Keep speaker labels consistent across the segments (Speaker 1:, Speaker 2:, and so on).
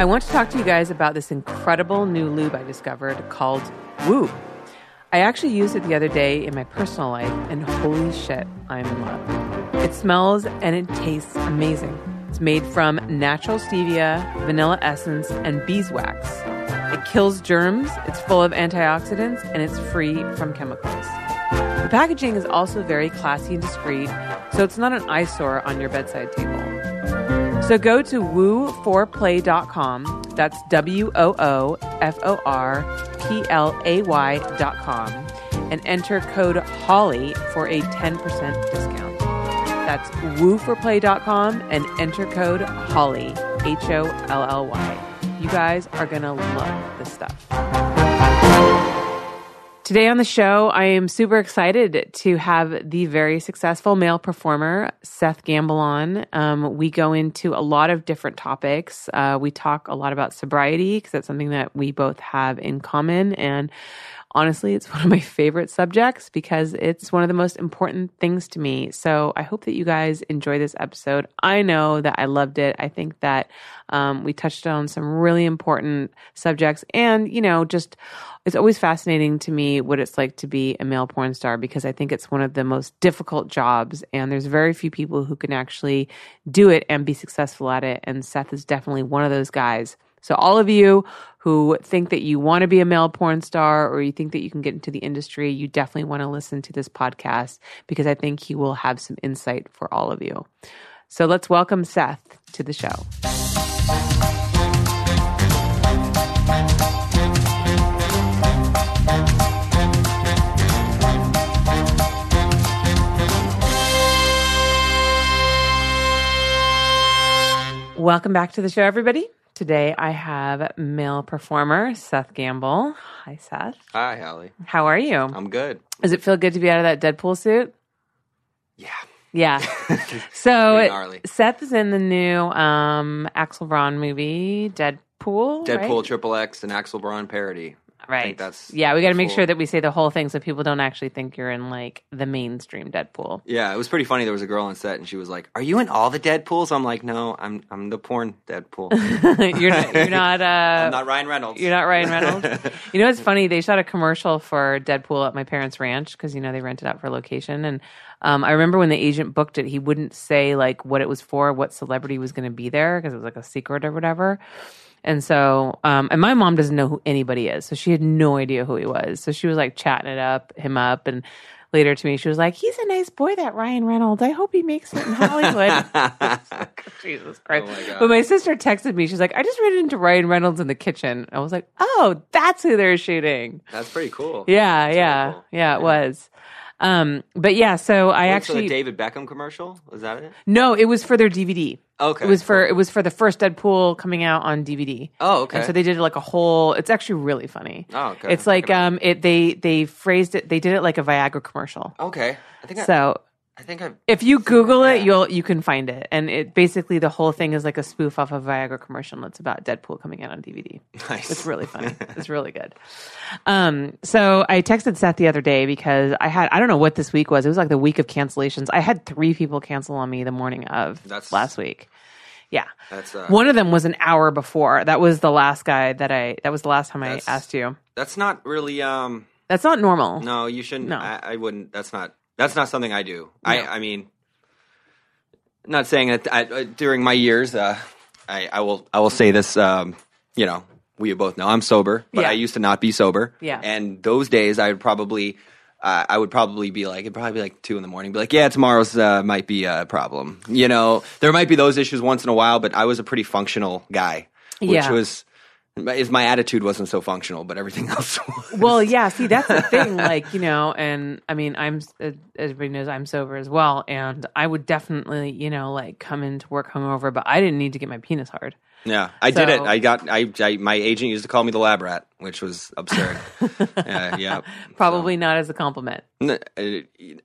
Speaker 1: I want to talk to you guys about this incredible new lube I discovered called Woo. I actually used it the other day in my personal life, and holy shit, I'm in love. It smells and it tastes amazing. It's made from natural stevia, vanilla essence, and beeswax. It kills germs, it's full of antioxidants, and it's free from chemicals. The packaging is also very classy and discreet, so it's not an eyesore on your bedside table. So go to woo4play.com. That's W O O F O R P L A Y.com and enter code HOLLY for a 10% discount. That's woo4play.com and enter code HOLLY, H O L L Y. You guys are going to love this stuff. Today on the show, I am super excited to have the very successful male performer, Seth Gamble, on. Um, we go into a lot of different topics. Uh, we talk a lot about sobriety because that's something that we both have in common. And honestly, it's one of my favorite subjects because it's one of the most important things to me. So I hope that you guys enjoy this episode. I know that I loved it. I think that um, we touched on some really important subjects and, you know, just it's always fascinating to me what it's like to be a male porn star because I think it's one of the most difficult jobs and there's very few people who can actually do it and be successful at it. And Seth is definitely one of those guys. So, all of you who think that you want to be a male porn star or you think that you can get into the industry, you definitely want to listen to this podcast because I think he will have some insight for all of you. So, let's welcome Seth to the show. Welcome back to the show, everybody. Today I have male performer Seth Gamble. Hi, Seth.
Speaker 2: Hi, Holly.
Speaker 1: How are you?
Speaker 2: I'm good.
Speaker 1: Does it feel good to be out of that Deadpool suit?
Speaker 2: Yeah.
Speaker 1: Yeah. so. Seth is in the new um, Axel Braun movie, Deadpool.
Speaker 2: Deadpool,
Speaker 1: right?
Speaker 2: Triple X, and Axel Braun parody.
Speaker 1: Right.
Speaker 2: that's
Speaker 1: yeah, we got to make
Speaker 2: cool.
Speaker 1: sure that we say the whole thing so people don't actually think you're in like the mainstream Deadpool.
Speaker 2: Yeah, it was pretty funny. There was a girl on set, and she was like, "Are you in all the Deadpools?" I'm like, "No, I'm I'm the porn Deadpool.
Speaker 1: you're not. You're not. Uh,
Speaker 2: I'm not Ryan Reynolds.
Speaker 1: You're not Ryan Reynolds. you know what's funny? They shot a commercial for Deadpool at my parents' ranch because you know they rented out for location. And um, I remember when the agent booked it, he wouldn't say like what it was for, what celebrity was going to be there because it was like a secret or whatever. And so, um, and my mom doesn't know who anybody is, so she had no idea who he was. So she was like chatting it up, him up, and later to me, she was like, "He's a nice boy, that Ryan Reynolds. I hope he makes it in Hollywood." Jesus Christ!
Speaker 2: Oh my
Speaker 1: But my sister texted me. She's like, "I just ran into Ryan Reynolds in the kitchen." I was like, "Oh, that's who they're shooting."
Speaker 2: That's pretty cool.
Speaker 1: Yeah,
Speaker 2: That's
Speaker 1: yeah,
Speaker 2: really cool.
Speaker 1: yeah. It was. Um, but yeah, so I
Speaker 2: Wait,
Speaker 1: actually
Speaker 2: the David Beckham commercial was that it?
Speaker 1: no, it was for their DVD.
Speaker 2: Okay,
Speaker 1: It was for it was for the first Deadpool coming out on DVD.
Speaker 2: Oh, okay.
Speaker 1: And so they did like a whole. It's actually really funny.
Speaker 2: Oh, okay.
Speaker 1: It's like um, it they they phrased it. They did it like a Viagra commercial.
Speaker 2: okay. I think I,
Speaker 1: So
Speaker 2: I think I.
Speaker 1: if you Google it, you'll you can find it. And it basically the whole thing is like a spoof off of Viagra commercial. And it's about Deadpool coming out on DVD.
Speaker 2: Nice.
Speaker 1: It's really funny. it's really good. Um, so I texted Seth the other day because I had I don't know what this week was. It was like the week of cancellations. I had three people cancel on me the morning of
Speaker 2: That's-
Speaker 1: last week. Yeah.
Speaker 2: That's uh,
Speaker 1: One of them was an hour before. That was the last guy that I that was the last time I
Speaker 2: That's-
Speaker 1: asked you.
Speaker 2: That's not really. Um.
Speaker 1: That's not normal.
Speaker 2: No, you shouldn't.
Speaker 1: No.
Speaker 2: I, I wouldn't. That's not. That's not something I do.
Speaker 1: No.
Speaker 2: I. I mean, not saying that I, uh, during my years, uh, I, I will. I will say this. Um, you know, we both know I'm sober, but
Speaker 1: Yeah.
Speaker 2: I used to not be sober.
Speaker 1: Yeah.
Speaker 2: And those days, I would probably. Uh, I would probably be like, it'd probably be like two in the morning. Be like, yeah, tomorrow's uh, might be a problem. You know, there might be those issues once in a while, but I was a pretty functional guy, which
Speaker 1: Yeah.
Speaker 2: was, is my attitude wasn't so functional, but everything else was.
Speaker 1: Well, yeah. See, that's the thing. Like, you know, and I mean, I'm uh, everybody knows I'm sober as well, and I would definitely, you know, like come into work hungover, but I didn't need to get my penis hard.
Speaker 2: Yeah, I did it. I got. I, I. My agent used to call me the lab rat, which was absurd. uh, yeah,
Speaker 1: Probably not as a compliment.
Speaker 2: Uh,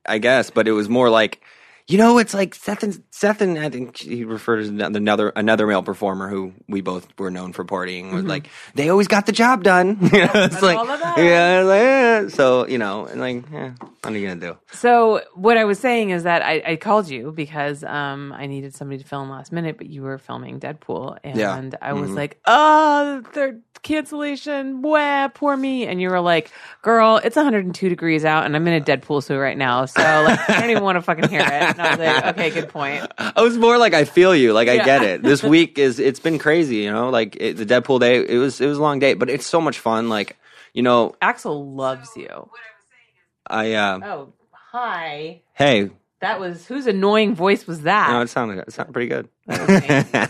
Speaker 2: I guess, but it was more like, You know, it's like Seth and Seth and I think he refers to another another male performer who we both were known for partying. Was like they always got the job done. You know, it's like
Speaker 1: all
Speaker 2: yeah, like, eh. so you know, and like yeah, what are you gonna do?
Speaker 1: So what I was saying is that I, I called you because um, I needed somebody to film last minute, but you were filming Deadpool, and
Speaker 2: Yeah. Mm-hmm.
Speaker 1: I was like, "Oh, third cancellation, wah, poor me." And you were like, "Girl, it's 102 degrees out, and I'm in a Deadpool suit right now, so like, I don't even want to fucking hear it." And I was like, "Okay, good point."
Speaker 2: I was more like I feel you, like I
Speaker 1: Yeah.
Speaker 2: get it. This week is it's been crazy, you know, like it, the Deadpool day. It was it was a long day, but it's so much fun. Like you know,
Speaker 1: Axel loves you.
Speaker 2: I uh,
Speaker 1: Oh, hi.
Speaker 2: hey,
Speaker 1: That was whose annoying voice was that?
Speaker 2: no, it sounded it sounded pretty good.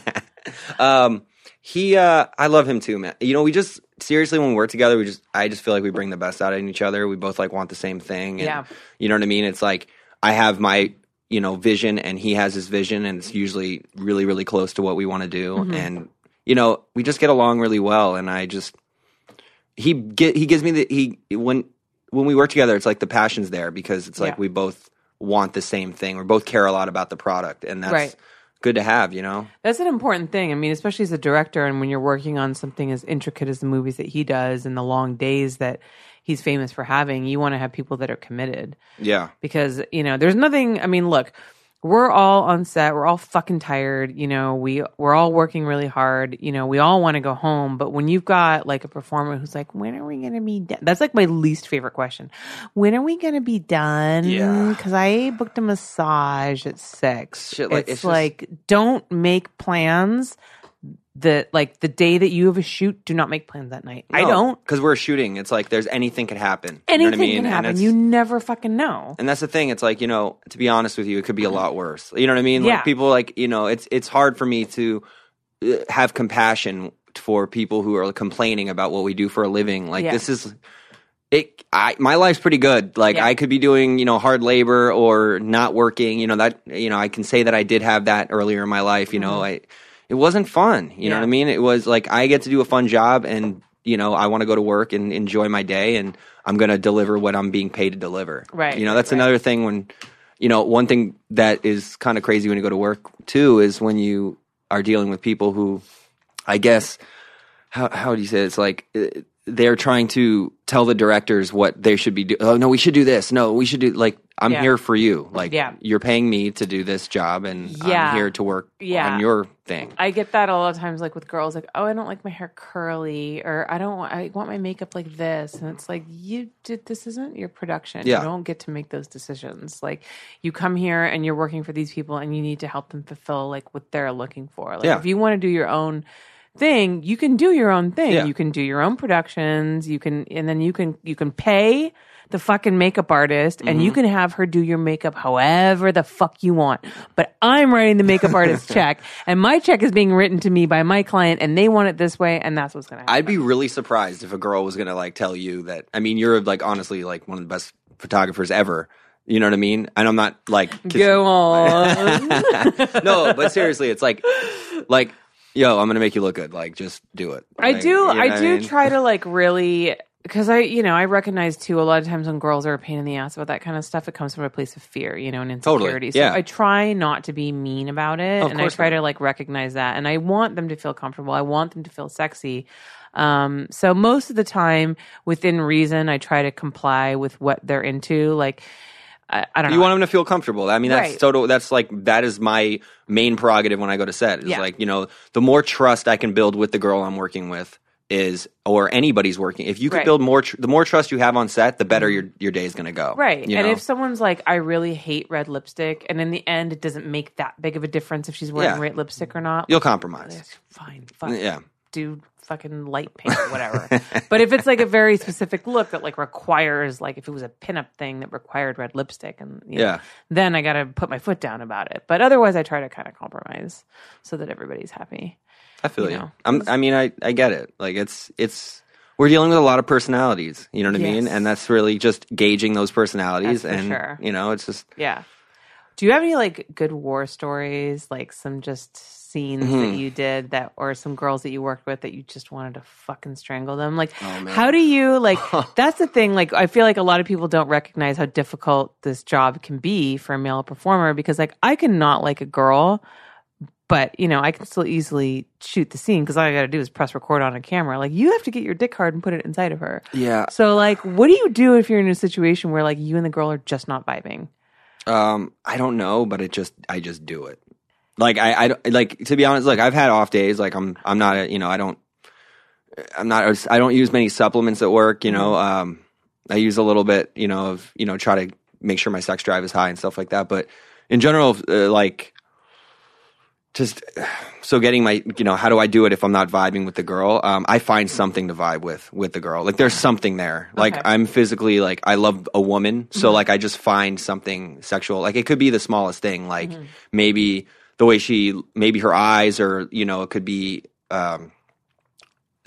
Speaker 2: Um, he, uh, I love him too, man. You know, we just seriously when we're together, we just, I just feel like we bring the best out in each other. We both like want the same thing. And,
Speaker 1: Yeah.
Speaker 2: You know what I mean? It's like I have my, you know, vision, and he has his vision, and it's usually really, really close to what we want to do.
Speaker 1: Mm-hmm.
Speaker 2: And you know, we just get along really well. And I just, he get, he gives me the he when when we work together, it's like the passion's there because it's like
Speaker 1: Yeah.
Speaker 2: we both want the same thing. We both care a lot about the product, and that's
Speaker 1: Right.
Speaker 2: good to have. You know.
Speaker 1: That's an important thing. I mean, especially as a director, and when you're working on something as intricate as the movies that he does and the long days that he's famous for having, you want to have people that are committed
Speaker 2: Yeah.
Speaker 1: because you know there's nothing. I mean, look, we're all on set. We're all fucking tired. You know, we we're all working really hard. You know, we all want to go home. But when you've got like a performer who's like, "When are we gonna be done?" That's like my least favorite question. When are we gonna be done?
Speaker 2: Yeah.
Speaker 1: because I booked a massage at six.
Speaker 2: Shit, like,
Speaker 1: it's,
Speaker 2: it's just-
Speaker 1: like don't make plans that like the day that you have a shoot. Do not make plans that night. I don't.
Speaker 2: because we're shooting. It's like there's anything could happen.
Speaker 1: Anything
Speaker 2: you know what I mean?
Speaker 1: can
Speaker 2: And
Speaker 1: happen.
Speaker 2: it's-
Speaker 1: You never fucking know.
Speaker 2: and that's the thing. It's like you know, to be honest with you, it could be a lot worse. You know what I mean?
Speaker 1: Yeah.
Speaker 2: Like people like you know, it's it's hard for me to uh, have compassion for people who are complaining about what we do for a living. Like
Speaker 1: Yeah.
Speaker 2: this is it. I my life's pretty good. Like
Speaker 1: Yeah.
Speaker 2: I could be doing you know hard labor or not working. You know that you know I can say that I did have that earlier in my life. You know I it wasn't fun. You know
Speaker 1: Mm-hmm.
Speaker 2: What I mean? It was like I get to do a fun job and you know I want to go to work and enjoy my day and I'm going to deliver what I'm being paid to deliver.
Speaker 1: Right,
Speaker 2: You know that's
Speaker 1: right.
Speaker 2: another thing when you know one thing that is kind of crazy when you go to work too is when you are dealing with people who I guess how how do you say it? it's like uh, they're trying to tell the directors what they should be doing. Oh no, we should do this. No, we should do like I'm
Speaker 1: Yeah.
Speaker 2: here for you. Like
Speaker 1: Yeah.
Speaker 2: you're paying me to do this job, and
Speaker 1: Yeah.
Speaker 2: I'm here to work
Speaker 1: Yeah.
Speaker 2: on your thing.
Speaker 1: I get that a lot of times, like with girls, like, oh, I don't like my hair curly, or I don't want, I want my makeup like this, and it's like you did. This isn't your production.
Speaker 2: Yeah.
Speaker 1: You don't get to make those decisions. Like you come here and you're working for these people, and you need to help them fulfill like what they're looking for. Like
Speaker 2: Yeah.
Speaker 1: if you want to do your own thing, you can do your own thing.
Speaker 2: Yeah.
Speaker 1: You can do your own productions. You can, and then you can you can pay the fucking makeup artist and
Speaker 2: Mm-hmm.
Speaker 1: you can have her do your makeup however the fuck you want. But I'm writing the makeup artist check and my check is being written to me by my client and they want it this way and that's what's going to happen.
Speaker 2: I'd be really surprised if a girl was gonna like tell you that. I mean, you're like honestly like one of the best photographers ever. You know what I mean? And I'm not like
Speaker 1: Go on.
Speaker 2: no, but seriously, it's like like yo, I'm gonna make you look good. Like just do it.
Speaker 1: I
Speaker 2: Like,
Speaker 1: do.
Speaker 2: you know
Speaker 1: I do
Speaker 2: mean?
Speaker 1: try to like really because I, you know, I recognize too a lot of times when girls are a pain in the ass about that kind of stuff, it comes from a place of fear, you know, and
Speaker 2: Totally,
Speaker 1: insecurity. So. I try not to be mean about it, and I try
Speaker 2: not.
Speaker 1: to like recognize that, and I want them to feel comfortable. I want them to feel sexy. Um, so most of the time, within reason, I try to comply with what they're into. Like, I, I don't
Speaker 2: You
Speaker 1: know.
Speaker 2: want them to feel comfortable. I mean, that's
Speaker 1: Right.
Speaker 2: total. That's like that is my main prerogative when I go to set. Is
Speaker 1: Yeah.
Speaker 2: like you know, the more trust I can build with the girl I'm working with is, or anybody's working. If you can
Speaker 1: Right.
Speaker 2: Build more, tr- the more trust you have on set, the better your your day is going to go.
Speaker 1: Right.
Speaker 2: You
Speaker 1: and
Speaker 2: know?
Speaker 1: if someone's like, I really hate red lipstick, and in the end, it doesn't make that big of a difference if she's wearing
Speaker 2: Yeah.
Speaker 1: red lipstick or not,
Speaker 2: you'll compromise.
Speaker 1: fine. Fuck.
Speaker 2: Yeah.
Speaker 1: Do fucking light paint or whatever. but if it's like a very specific look that like requires, like if it was a pinup thing that required red lipstick, and you know,
Speaker 2: Yeah.
Speaker 1: then I got to put my foot down about it. But otherwise, I try to kind of compromise so that everybody's happy.
Speaker 2: I feel
Speaker 1: you
Speaker 2: you.
Speaker 1: know.
Speaker 2: I'm, I mean, I, I get it. Like it's it's we're dealing with a lot of personalities. You know what I mean? And that's really just gauging those personalities. And
Speaker 1: sure.
Speaker 2: you know, it's just
Speaker 1: Yeah. Do you have any like good war stories, like some just scenes
Speaker 2: Mm-hmm.
Speaker 1: that you did that, or some girls that you worked with that you just wanted to fucking strangle them? Like,
Speaker 2: Oh,
Speaker 1: how do you like? that's the thing. Like, I feel like a lot of people don't recognize how difficult this job can be for a male performer because, like, I cannot like a girl. But you know, I can still easily shoot the scene because all I got to do is press record on a camera. Like you have to get your dick hard and put it inside of her.
Speaker 2: Yeah.
Speaker 1: So, like, what do you do if you're in a situation where like you and the girl are just not vibing?
Speaker 2: Um, I don't know, but it just I just do it. Like I, I like to be honest. like I've had off days. Like I'm I'm not a you know I don't I'm not I don't use many supplements at work. You know, um, I use a little bit. You know of you know try to make sure my sex drive is high and stuff like that. But in general, uh, like just so getting my you know how do I do it if I'm not vibing with the girl? Um, I find something to vibe with with the girl. Like there's something there. Like
Speaker 1: Okay.
Speaker 2: I'm physically like I love a woman, so like I just find something sexual. Like it could be the smallest thing. Like maybe the way she, maybe her eyes, or you know, it could be. Um,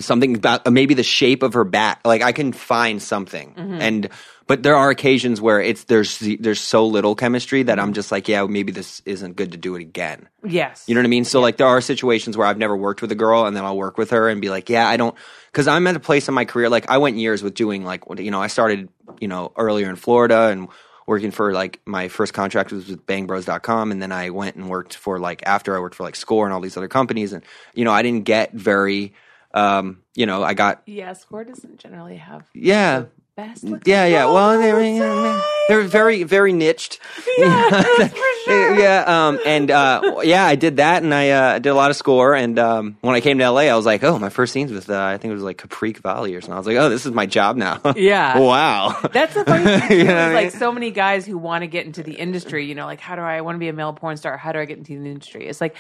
Speaker 2: something about maybe the shape of her back like i can find something and but there are occasions where it's there's there's so little chemistry that i'm just like yeah maybe this isn't good to do it again
Speaker 1: Yes.
Speaker 2: you know what I mean? So like there are situations where I've never worked with a girl and then I'll work with her and be like, yeah, I don't cuz I'm at a place in my career like I went years with doing like you know, I started, you know, earlier in Florida and working for like my first contract was with bangbros.com and then I went and worked for like after I worked for like Score and all these other companies and you know, I didn't get very um, you know, I got
Speaker 1: Yeah, Score doesn't generally have
Speaker 2: yeah,
Speaker 1: best. Mm,
Speaker 2: yeah, yeah.
Speaker 1: girls
Speaker 2: Well,
Speaker 1: on
Speaker 2: they're
Speaker 1: the side.
Speaker 2: They're very very niched.
Speaker 1: Yeah, that's for sure.
Speaker 2: yeah, um, and uh, yeah, I did that, and I uh, did a lot of score. And um, when I came to LA, I was like, oh, my first scenes with uh, I think it was like Caprique Valley or something. I was like, oh, this is my job now.
Speaker 1: Yeah.
Speaker 2: wow.
Speaker 1: That's the funny thing. Too,
Speaker 2: You know
Speaker 1: is,
Speaker 2: what I
Speaker 1: like so many guys who want to get into the industry, you know, like how do I, I want to be a male porn star? How do I get into the industry? It's like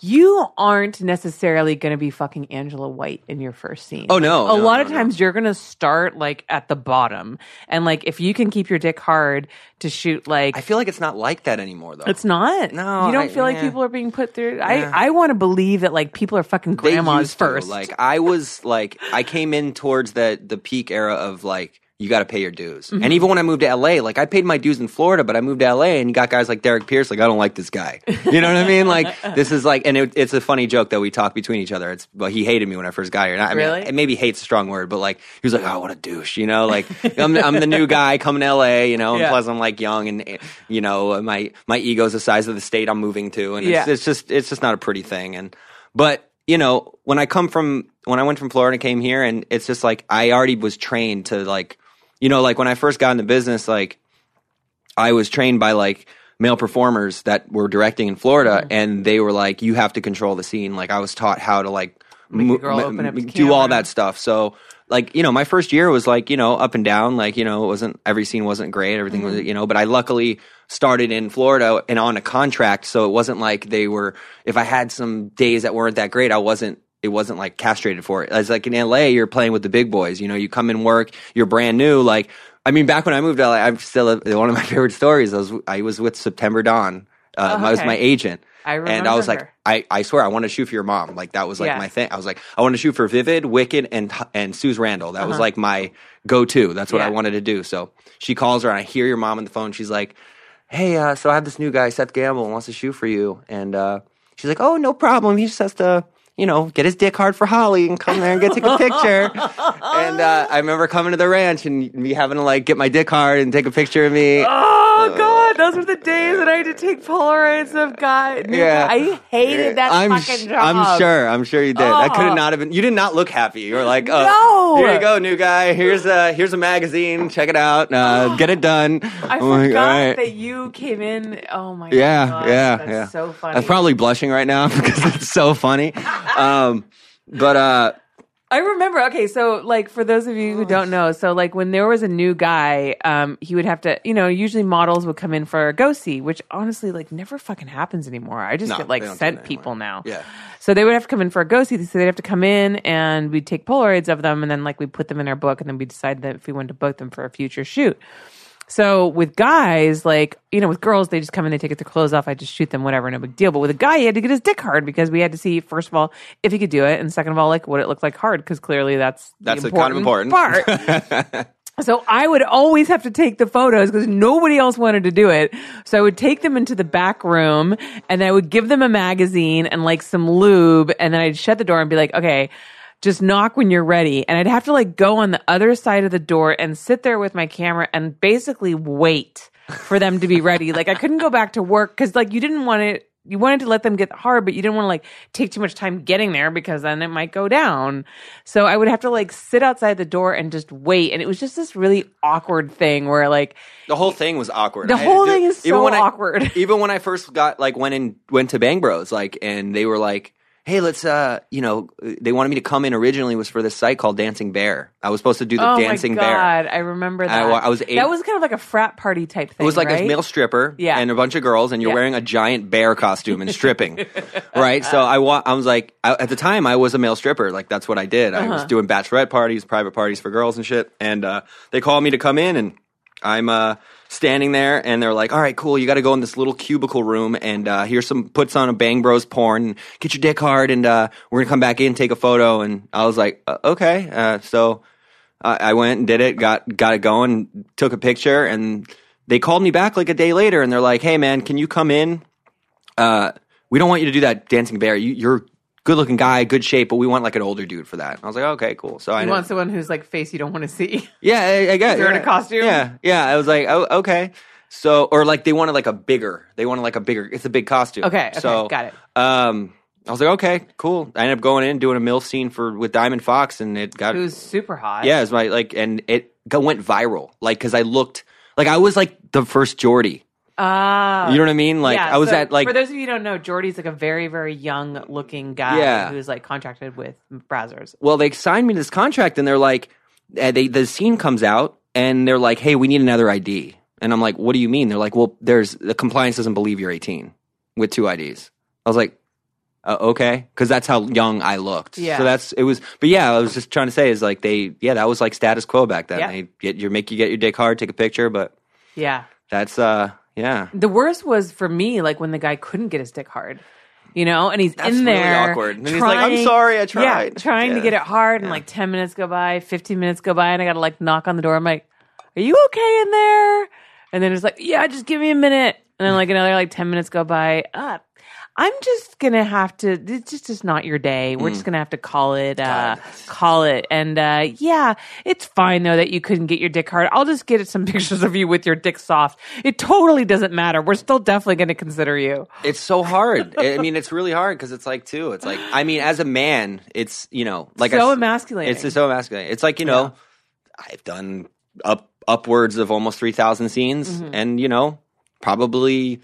Speaker 1: you aren't necessarily going to be fucking Angela White in your first scene.
Speaker 2: Oh, no,
Speaker 1: A
Speaker 2: no,
Speaker 1: lot
Speaker 2: no,
Speaker 1: of
Speaker 2: no.
Speaker 1: times you're going to start like at the bottom, and like if you can keep your dick hard to shoot like.
Speaker 2: I feel like it's not like that anymore, though.
Speaker 1: it's not.
Speaker 2: No,
Speaker 1: you don't
Speaker 2: I-
Speaker 1: feel like
Speaker 2: yeah.
Speaker 1: people are being put through.
Speaker 2: Yeah.
Speaker 1: I I want to believe that like people are fucking
Speaker 2: They
Speaker 1: grandmas
Speaker 2: used to.
Speaker 1: first.
Speaker 2: Like I was like I came in towards the the peak era of like you got to pay your dues.
Speaker 1: Mm-hmm.
Speaker 2: And even when I moved to LA, like I paid my dues in Florida, but I moved to LA and you got guys like Derrick Pierce. Like I don't like this guy. You know what I mean? Like this is like, and it, it's a funny joke that we talk between each other. It's well, he hated me when I first got here. Not, I
Speaker 1: Really?
Speaker 2: mean, maybe hate's a strong word, but like he was like, oh, what a douche. You know, like I'm, I'm the new guy coming to LA. You know, and
Speaker 1: Yeah.
Speaker 2: plus I'm like young and eh, you know my my ego's the size of the state I'm moving to, and it's,
Speaker 1: Yeah.
Speaker 2: it's just it's just not a pretty thing. And but you know, when I come from when I went from Florida and came here, and it's just like I already was trained to like, you know, like when I first got into business, like I was trained by like male performers that were directing in Florida,
Speaker 1: Mm-hmm.
Speaker 2: and they were like, you have to control the scene. Like I was taught how to like
Speaker 1: Make the girl open up the
Speaker 2: do all that stuff. So like you know, my first year was like you know up and down. Like you know, it wasn't every scene wasn't great. Everything
Speaker 1: Mm-hmm.
Speaker 2: was you know, but I luckily started in Florida and on a contract, so it wasn't like they were. If I had some days that weren't that great, I wasn't. It wasn't like castrated for it. As like in LA, you're playing with the big boys. You know, you come in work, you're brand new. Like I mean, back when I moved to LA, I'm still one of my favorite stories. I was I was with September Dawn. Uh,
Speaker 1: Oh,
Speaker 2: I was my agent.
Speaker 1: I
Speaker 2: and I was
Speaker 1: remember
Speaker 2: like. I, I swear, I want to shoot for your mom. Like that was like
Speaker 1: Yeah.
Speaker 2: my thing. I was like, I want to shoot for Vivid, Wicked, and and Suze Randall. That was
Speaker 1: Uh-huh.
Speaker 2: like my go to. That's what I wanted to do. So she calls her, and I hear your mom on the phone. She's like, Hey, uh, so I have this new guy, Seth Gamble, wants to shoot for you. And uh, she's like, Oh, no problem. He just has to. You know, get his dick hard for Holly and come there and get take a picture. and uh, I remember coming to the ranch and me having to like get my dick hard and take a picture of me.
Speaker 1: Oh God, those were the days that I had to take Polaroids of guys.
Speaker 2: Yeah.
Speaker 1: I hated that
Speaker 2: I'm
Speaker 1: fucking
Speaker 2: sh-
Speaker 1: job.
Speaker 2: I'm sure. I'm sure you did. That could
Speaker 1: Oh.
Speaker 2: have not have been. You did not look happy. You were like, oh,
Speaker 1: No.
Speaker 2: here you go, new guy. Here's a here's a magazine. Check it out. Uh, get it done.
Speaker 1: I
Speaker 2: I'm like,
Speaker 1: forgot
Speaker 2: "All right."
Speaker 1: that you came in. Oh my
Speaker 2: Yeah,
Speaker 1: god,
Speaker 2: yeah,
Speaker 1: that's
Speaker 2: yeah.
Speaker 1: so funny.
Speaker 2: I'm probably blushing right now because it's so funny. Um, but uh,
Speaker 1: I remember. Okay, so like for those of you who don't know, so like when there was a new guy, um, he would have to, you know, usually models would come in for a go see, which honestly like never fucking happens anymore. I just
Speaker 2: No,
Speaker 1: get like
Speaker 2: they don't do
Speaker 1: sent
Speaker 2: that
Speaker 1: people now.
Speaker 2: Yeah.
Speaker 1: So they would have to come in for a go see. So they'd have to come in and we'd take Polaroids of them and then like we'd put them in our book and then we decide that if we wanted to book them for a future shoot. So with guys, like, you know, with girls, they just come in, they take their clothes off, I just shoot them, whatever, no big deal. But with a guy, he had to get his dick hard because we had to see, first of all, if he could do it, and second of all, like what it looked like hard, because clearly that's
Speaker 2: That's
Speaker 1: the
Speaker 2: the kind of
Speaker 1: important,
Speaker 2: important.
Speaker 1: part. So I would always have to take the photos because nobody else wanted to do it. So I would take them into the back room and I would give them a magazine and like some lube. And then I'd shut the door and be like, okay, just knock when you're ready. And I'd have to like go on the other side of the door and sit there with my camera and basically wait for them to be ready. like I couldn't go back to work because like you didn't want it you wanted to let them get hard, but you didn't want to like take too much time getting there because then it might go down. So I would have to like sit outside the door and just wait. And it was just this really awkward thing where like
Speaker 2: The whole thing was awkward.
Speaker 1: The
Speaker 2: I
Speaker 1: whole
Speaker 2: do-
Speaker 1: thing is
Speaker 2: even
Speaker 1: so
Speaker 2: when I-
Speaker 1: awkward.
Speaker 2: even when I first got like went in went to Bang Bros, like, and they were like, "Hey, let's," uh, you know, they wanted me to come in. Originally, was for this site called Dancing Bear. I was supposed to do the Dancing Bear.
Speaker 1: oh
Speaker 2: Dancing
Speaker 1: my
Speaker 2: Bear.
Speaker 1: god, I remember that.
Speaker 2: I I was eight-
Speaker 1: that was kind of like a frat party type thing.
Speaker 2: It was like
Speaker 1: right?
Speaker 2: a male stripper
Speaker 1: Yeah.
Speaker 2: and a bunch of girls, and you're
Speaker 1: Yeah.
Speaker 2: wearing a giant bear costume and stripping, right? So I, wa- I was like, I, at the time, I was a male stripper. Like that's what I did. I
Speaker 1: Uh-huh.
Speaker 2: was doing bachelorette parties, private parties for girls and shit. And uh, they called me to come in, and I'm uh, standing there, and they're like, "All right, cool. You got to go in this little cubicle room, and uh, here's some puts on a Bang Bros porn. Get your dick hard, and uh, we're gonna come back in, take a photo." And I was like, uh, "Okay." Uh, so I I went and did it, got got it going, took a picture, and they called me back like a day later, and they're like, "Hey, man, can you come in? Uh, we don't want you to do that dancing bear. You, you're a good looking guy, good shape, but we want like an older dude for that." And I was like, "Okay, cool." So I
Speaker 1: You
Speaker 2: know-
Speaker 1: want someone who's like face you don't want to see.
Speaker 2: yeah, I, I guess.
Speaker 1: They're in a costume?
Speaker 2: Yeah, yeah. I was like, oh, okay. So, or like they wanted like a bigger. They wanted like a bigger. It's a big costume.
Speaker 1: Okay, okay,
Speaker 2: so
Speaker 1: got it.
Speaker 2: Um, I was like, okay, cool. I ended up going in doing a milf scene for with Diamond Fox, and it got
Speaker 1: Who's super hot.
Speaker 2: yeah, it's my like, and it went viral. Like, because I looked like I was like the first Jordi.
Speaker 1: Ah.
Speaker 2: You know what I mean? Like,
Speaker 1: yeah,
Speaker 2: I was
Speaker 1: so
Speaker 2: at like
Speaker 1: for those of you who don't know, Jordi's like a very, very young looking guy
Speaker 2: Yeah.
Speaker 1: who's like contracted with Brazzers.
Speaker 2: well, they signed me this contract, and they're like, uh, they the scene comes out, and they're like, hey, we need another ID, and I'm like, what do you mean? They're like, well, there's the compliance doesn't believe you're 18 with two IDs. I was like. Uh, okay, because that's how young I looked.
Speaker 1: Yeah.
Speaker 2: So that's it was. But yeah, I was just trying to say is like they yeah that was like status quo back then.
Speaker 1: Yeah.
Speaker 2: They get your make you get your dick hard, take a picture, but
Speaker 1: Yeah.
Speaker 2: that's uh yeah
Speaker 1: The worst was for me, like when the guy couldn't get his dick hard. You know, and he's
Speaker 2: That's
Speaker 1: in
Speaker 2: really
Speaker 1: there.
Speaker 2: awkward. And he's like, "I'm sorry, I tried."
Speaker 1: Yeah, trying to get it hard, and
Speaker 2: Yeah.
Speaker 1: like 10 minutes go by, 15 minutes go by, and I gotta like knock on the door. I'm like, Are you okay in there? And then it's like, Yeah, just give me a minute. And then like another like 10 minutes go by. Uh, I'm just gonna have to. It's just, just not your day. We're just gonna have to call it. Uh,
Speaker 2: Mm.
Speaker 1: Call it. And uh, yeah, it's fine though that you couldn't get your dick hard. I'll just get some pictures of you with your dick soft. It totally doesn't matter. We're still definitely to consider you.
Speaker 2: It's so hard. I mean, it's really hard because it's like too. It's like I mean, as a man, it's you know like It's
Speaker 1: so
Speaker 2: I,
Speaker 1: emasculating.
Speaker 2: It's so emasculating. It's like you know, I've done up upwards of almost three thousand scenes,
Speaker 1: Mm-hmm.
Speaker 2: and you know, probably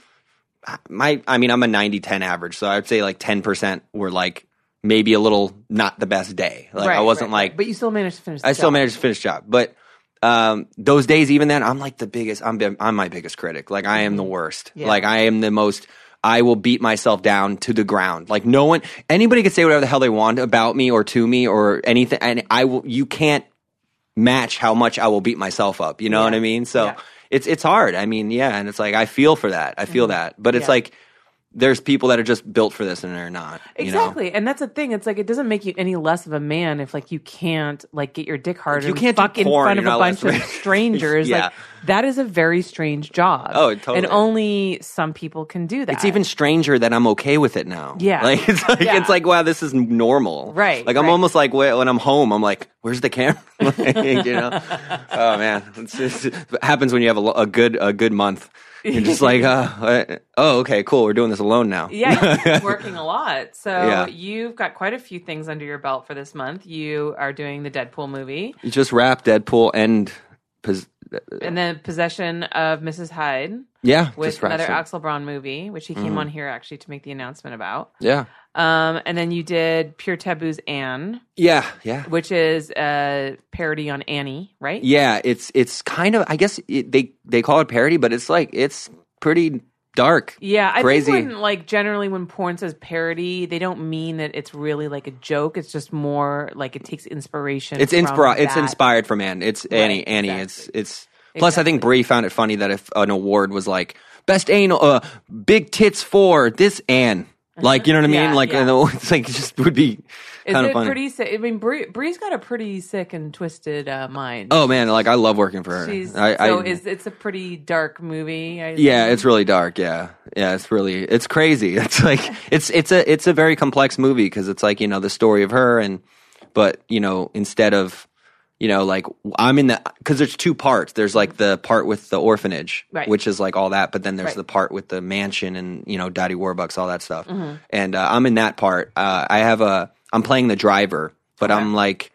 Speaker 2: my. I mean, I'm a 90-10 average, so I'd say like ten percent were like maybe a little not the best day. Like
Speaker 1: Right,
Speaker 2: I wasn't
Speaker 1: right,
Speaker 2: like
Speaker 1: but you still managed to finish. The
Speaker 2: I still managed to finish the job, but um, those days, even then, I'm like the biggest. I'm I'm my biggest critic. Like I am the worst.
Speaker 1: Mm-hmm. Yeah.
Speaker 2: Like I am the most. I will beat myself down to the ground. Like no one, anybody could say whatever the hell they want about me or to me or anything, and I will. You can't match how much I will beat myself up. You know
Speaker 1: Yeah.
Speaker 2: what I mean? So
Speaker 1: Yeah.
Speaker 2: It's it's hard. I mean, yeah, and it's like I feel for that. I feel that, but it's
Speaker 1: Mm-hmm. Yeah.
Speaker 2: like there's people that are just built for this and they're not. you know?
Speaker 1: Exactly, and that's the thing. It's like it doesn't make you any less of a man if like you can't like get your dick hard
Speaker 2: you
Speaker 1: and
Speaker 2: can't
Speaker 1: fuck in front of a bunch of strangers.
Speaker 2: Yeah.
Speaker 1: Like that is a very strange job.
Speaker 2: Oh, totally.
Speaker 1: And only some people can do that.
Speaker 2: It's even stranger that I'm okay with it now.
Speaker 1: Yeah.
Speaker 2: like it's like
Speaker 1: Yeah.
Speaker 2: it's like wow, this is normal.
Speaker 1: Right,
Speaker 2: Like I'm
Speaker 1: right.
Speaker 2: almost like when I'm home, I'm like, where's the camera? Like, you know? Oh man, it happens when you have a, a good a good month. You're just like, uh, oh, okay, cool. We're doing this alone now.
Speaker 1: Yeah, working a lot. So
Speaker 2: Yeah.
Speaker 1: you've got quite a few things under your belt for this month. You are doing the Deadpool movie
Speaker 2: You just wrapped Deadpool and pos-
Speaker 1: and then Possession of Mrs. Hyde
Speaker 2: yeah,
Speaker 1: with another. Axel Braun movie, which he came on here actually to make the announcement about.
Speaker 2: Yeah,
Speaker 1: Um, and then you did Pure Taboo's Anne,
Speaker 2: yeah, yeah.
Speaker 1: which is a parody on Annie, right?
Speaker 2: Yeah, it's it's kind of I guess it, they they call it parody, but it's like it's pretty dark.
Speaker 1: Yeah, I
Speaker 2: Crazy.
Speaker 1: think when like generally when porn says parody, they don't mean that it's really like a joke. It's just more like it takes inspiration.
Speaker 2: It's
Speaker 1: from
Speaker 2: It's inspired from Anne. It's Annie. Annie.
Speaker 1: exactly.
Speaker 2: It's it's. Plus, I think Bree found it funny that if an award was like best anal, uh, big tits for this Anne, like you know what I mean?
Speaker 1: Yeah,
Speaker 2: like
Speaker 1: yeah.
Speaker 2: and it's like it just would be.
Speaker 1: Is
Speaker 2: kind of
Speaker 1: it
Speaker 2: funny.
Speaker 1: pretty sick? I mean, Bree, Bree's got a pretty sick and twisted uh, mind.
Speaker 2: oh man, like I love working for her.
Speaker 1: She's,
Speaker 2: I,
Speaker 1: so
Speaker 2: I,
Speaker 1: is it's a pretty dark movie. I
Speaker 2: Yeah,
Speaker 1: assume?
Speaker 2: it's really dark. Yeah, yeah, it's really it's crazy. It's like it's it's a it's a very complex movie because it's like you know the story of her and but you know instead of you know like I'm in the because there's two parts. There's like the part with the orphanage,
Speaker 1: Right.
Speaker 2: which is like all that, but then there's
Speaker 1: Right.
Speaker 2: the part with the mansion and you know Daddy Warbucks, all that stuff.
Speaker 1: Mm-hmm.
Speaker 2: And uh, I'm in that part. Uh, I have a I'm playing the driver, but I'm like.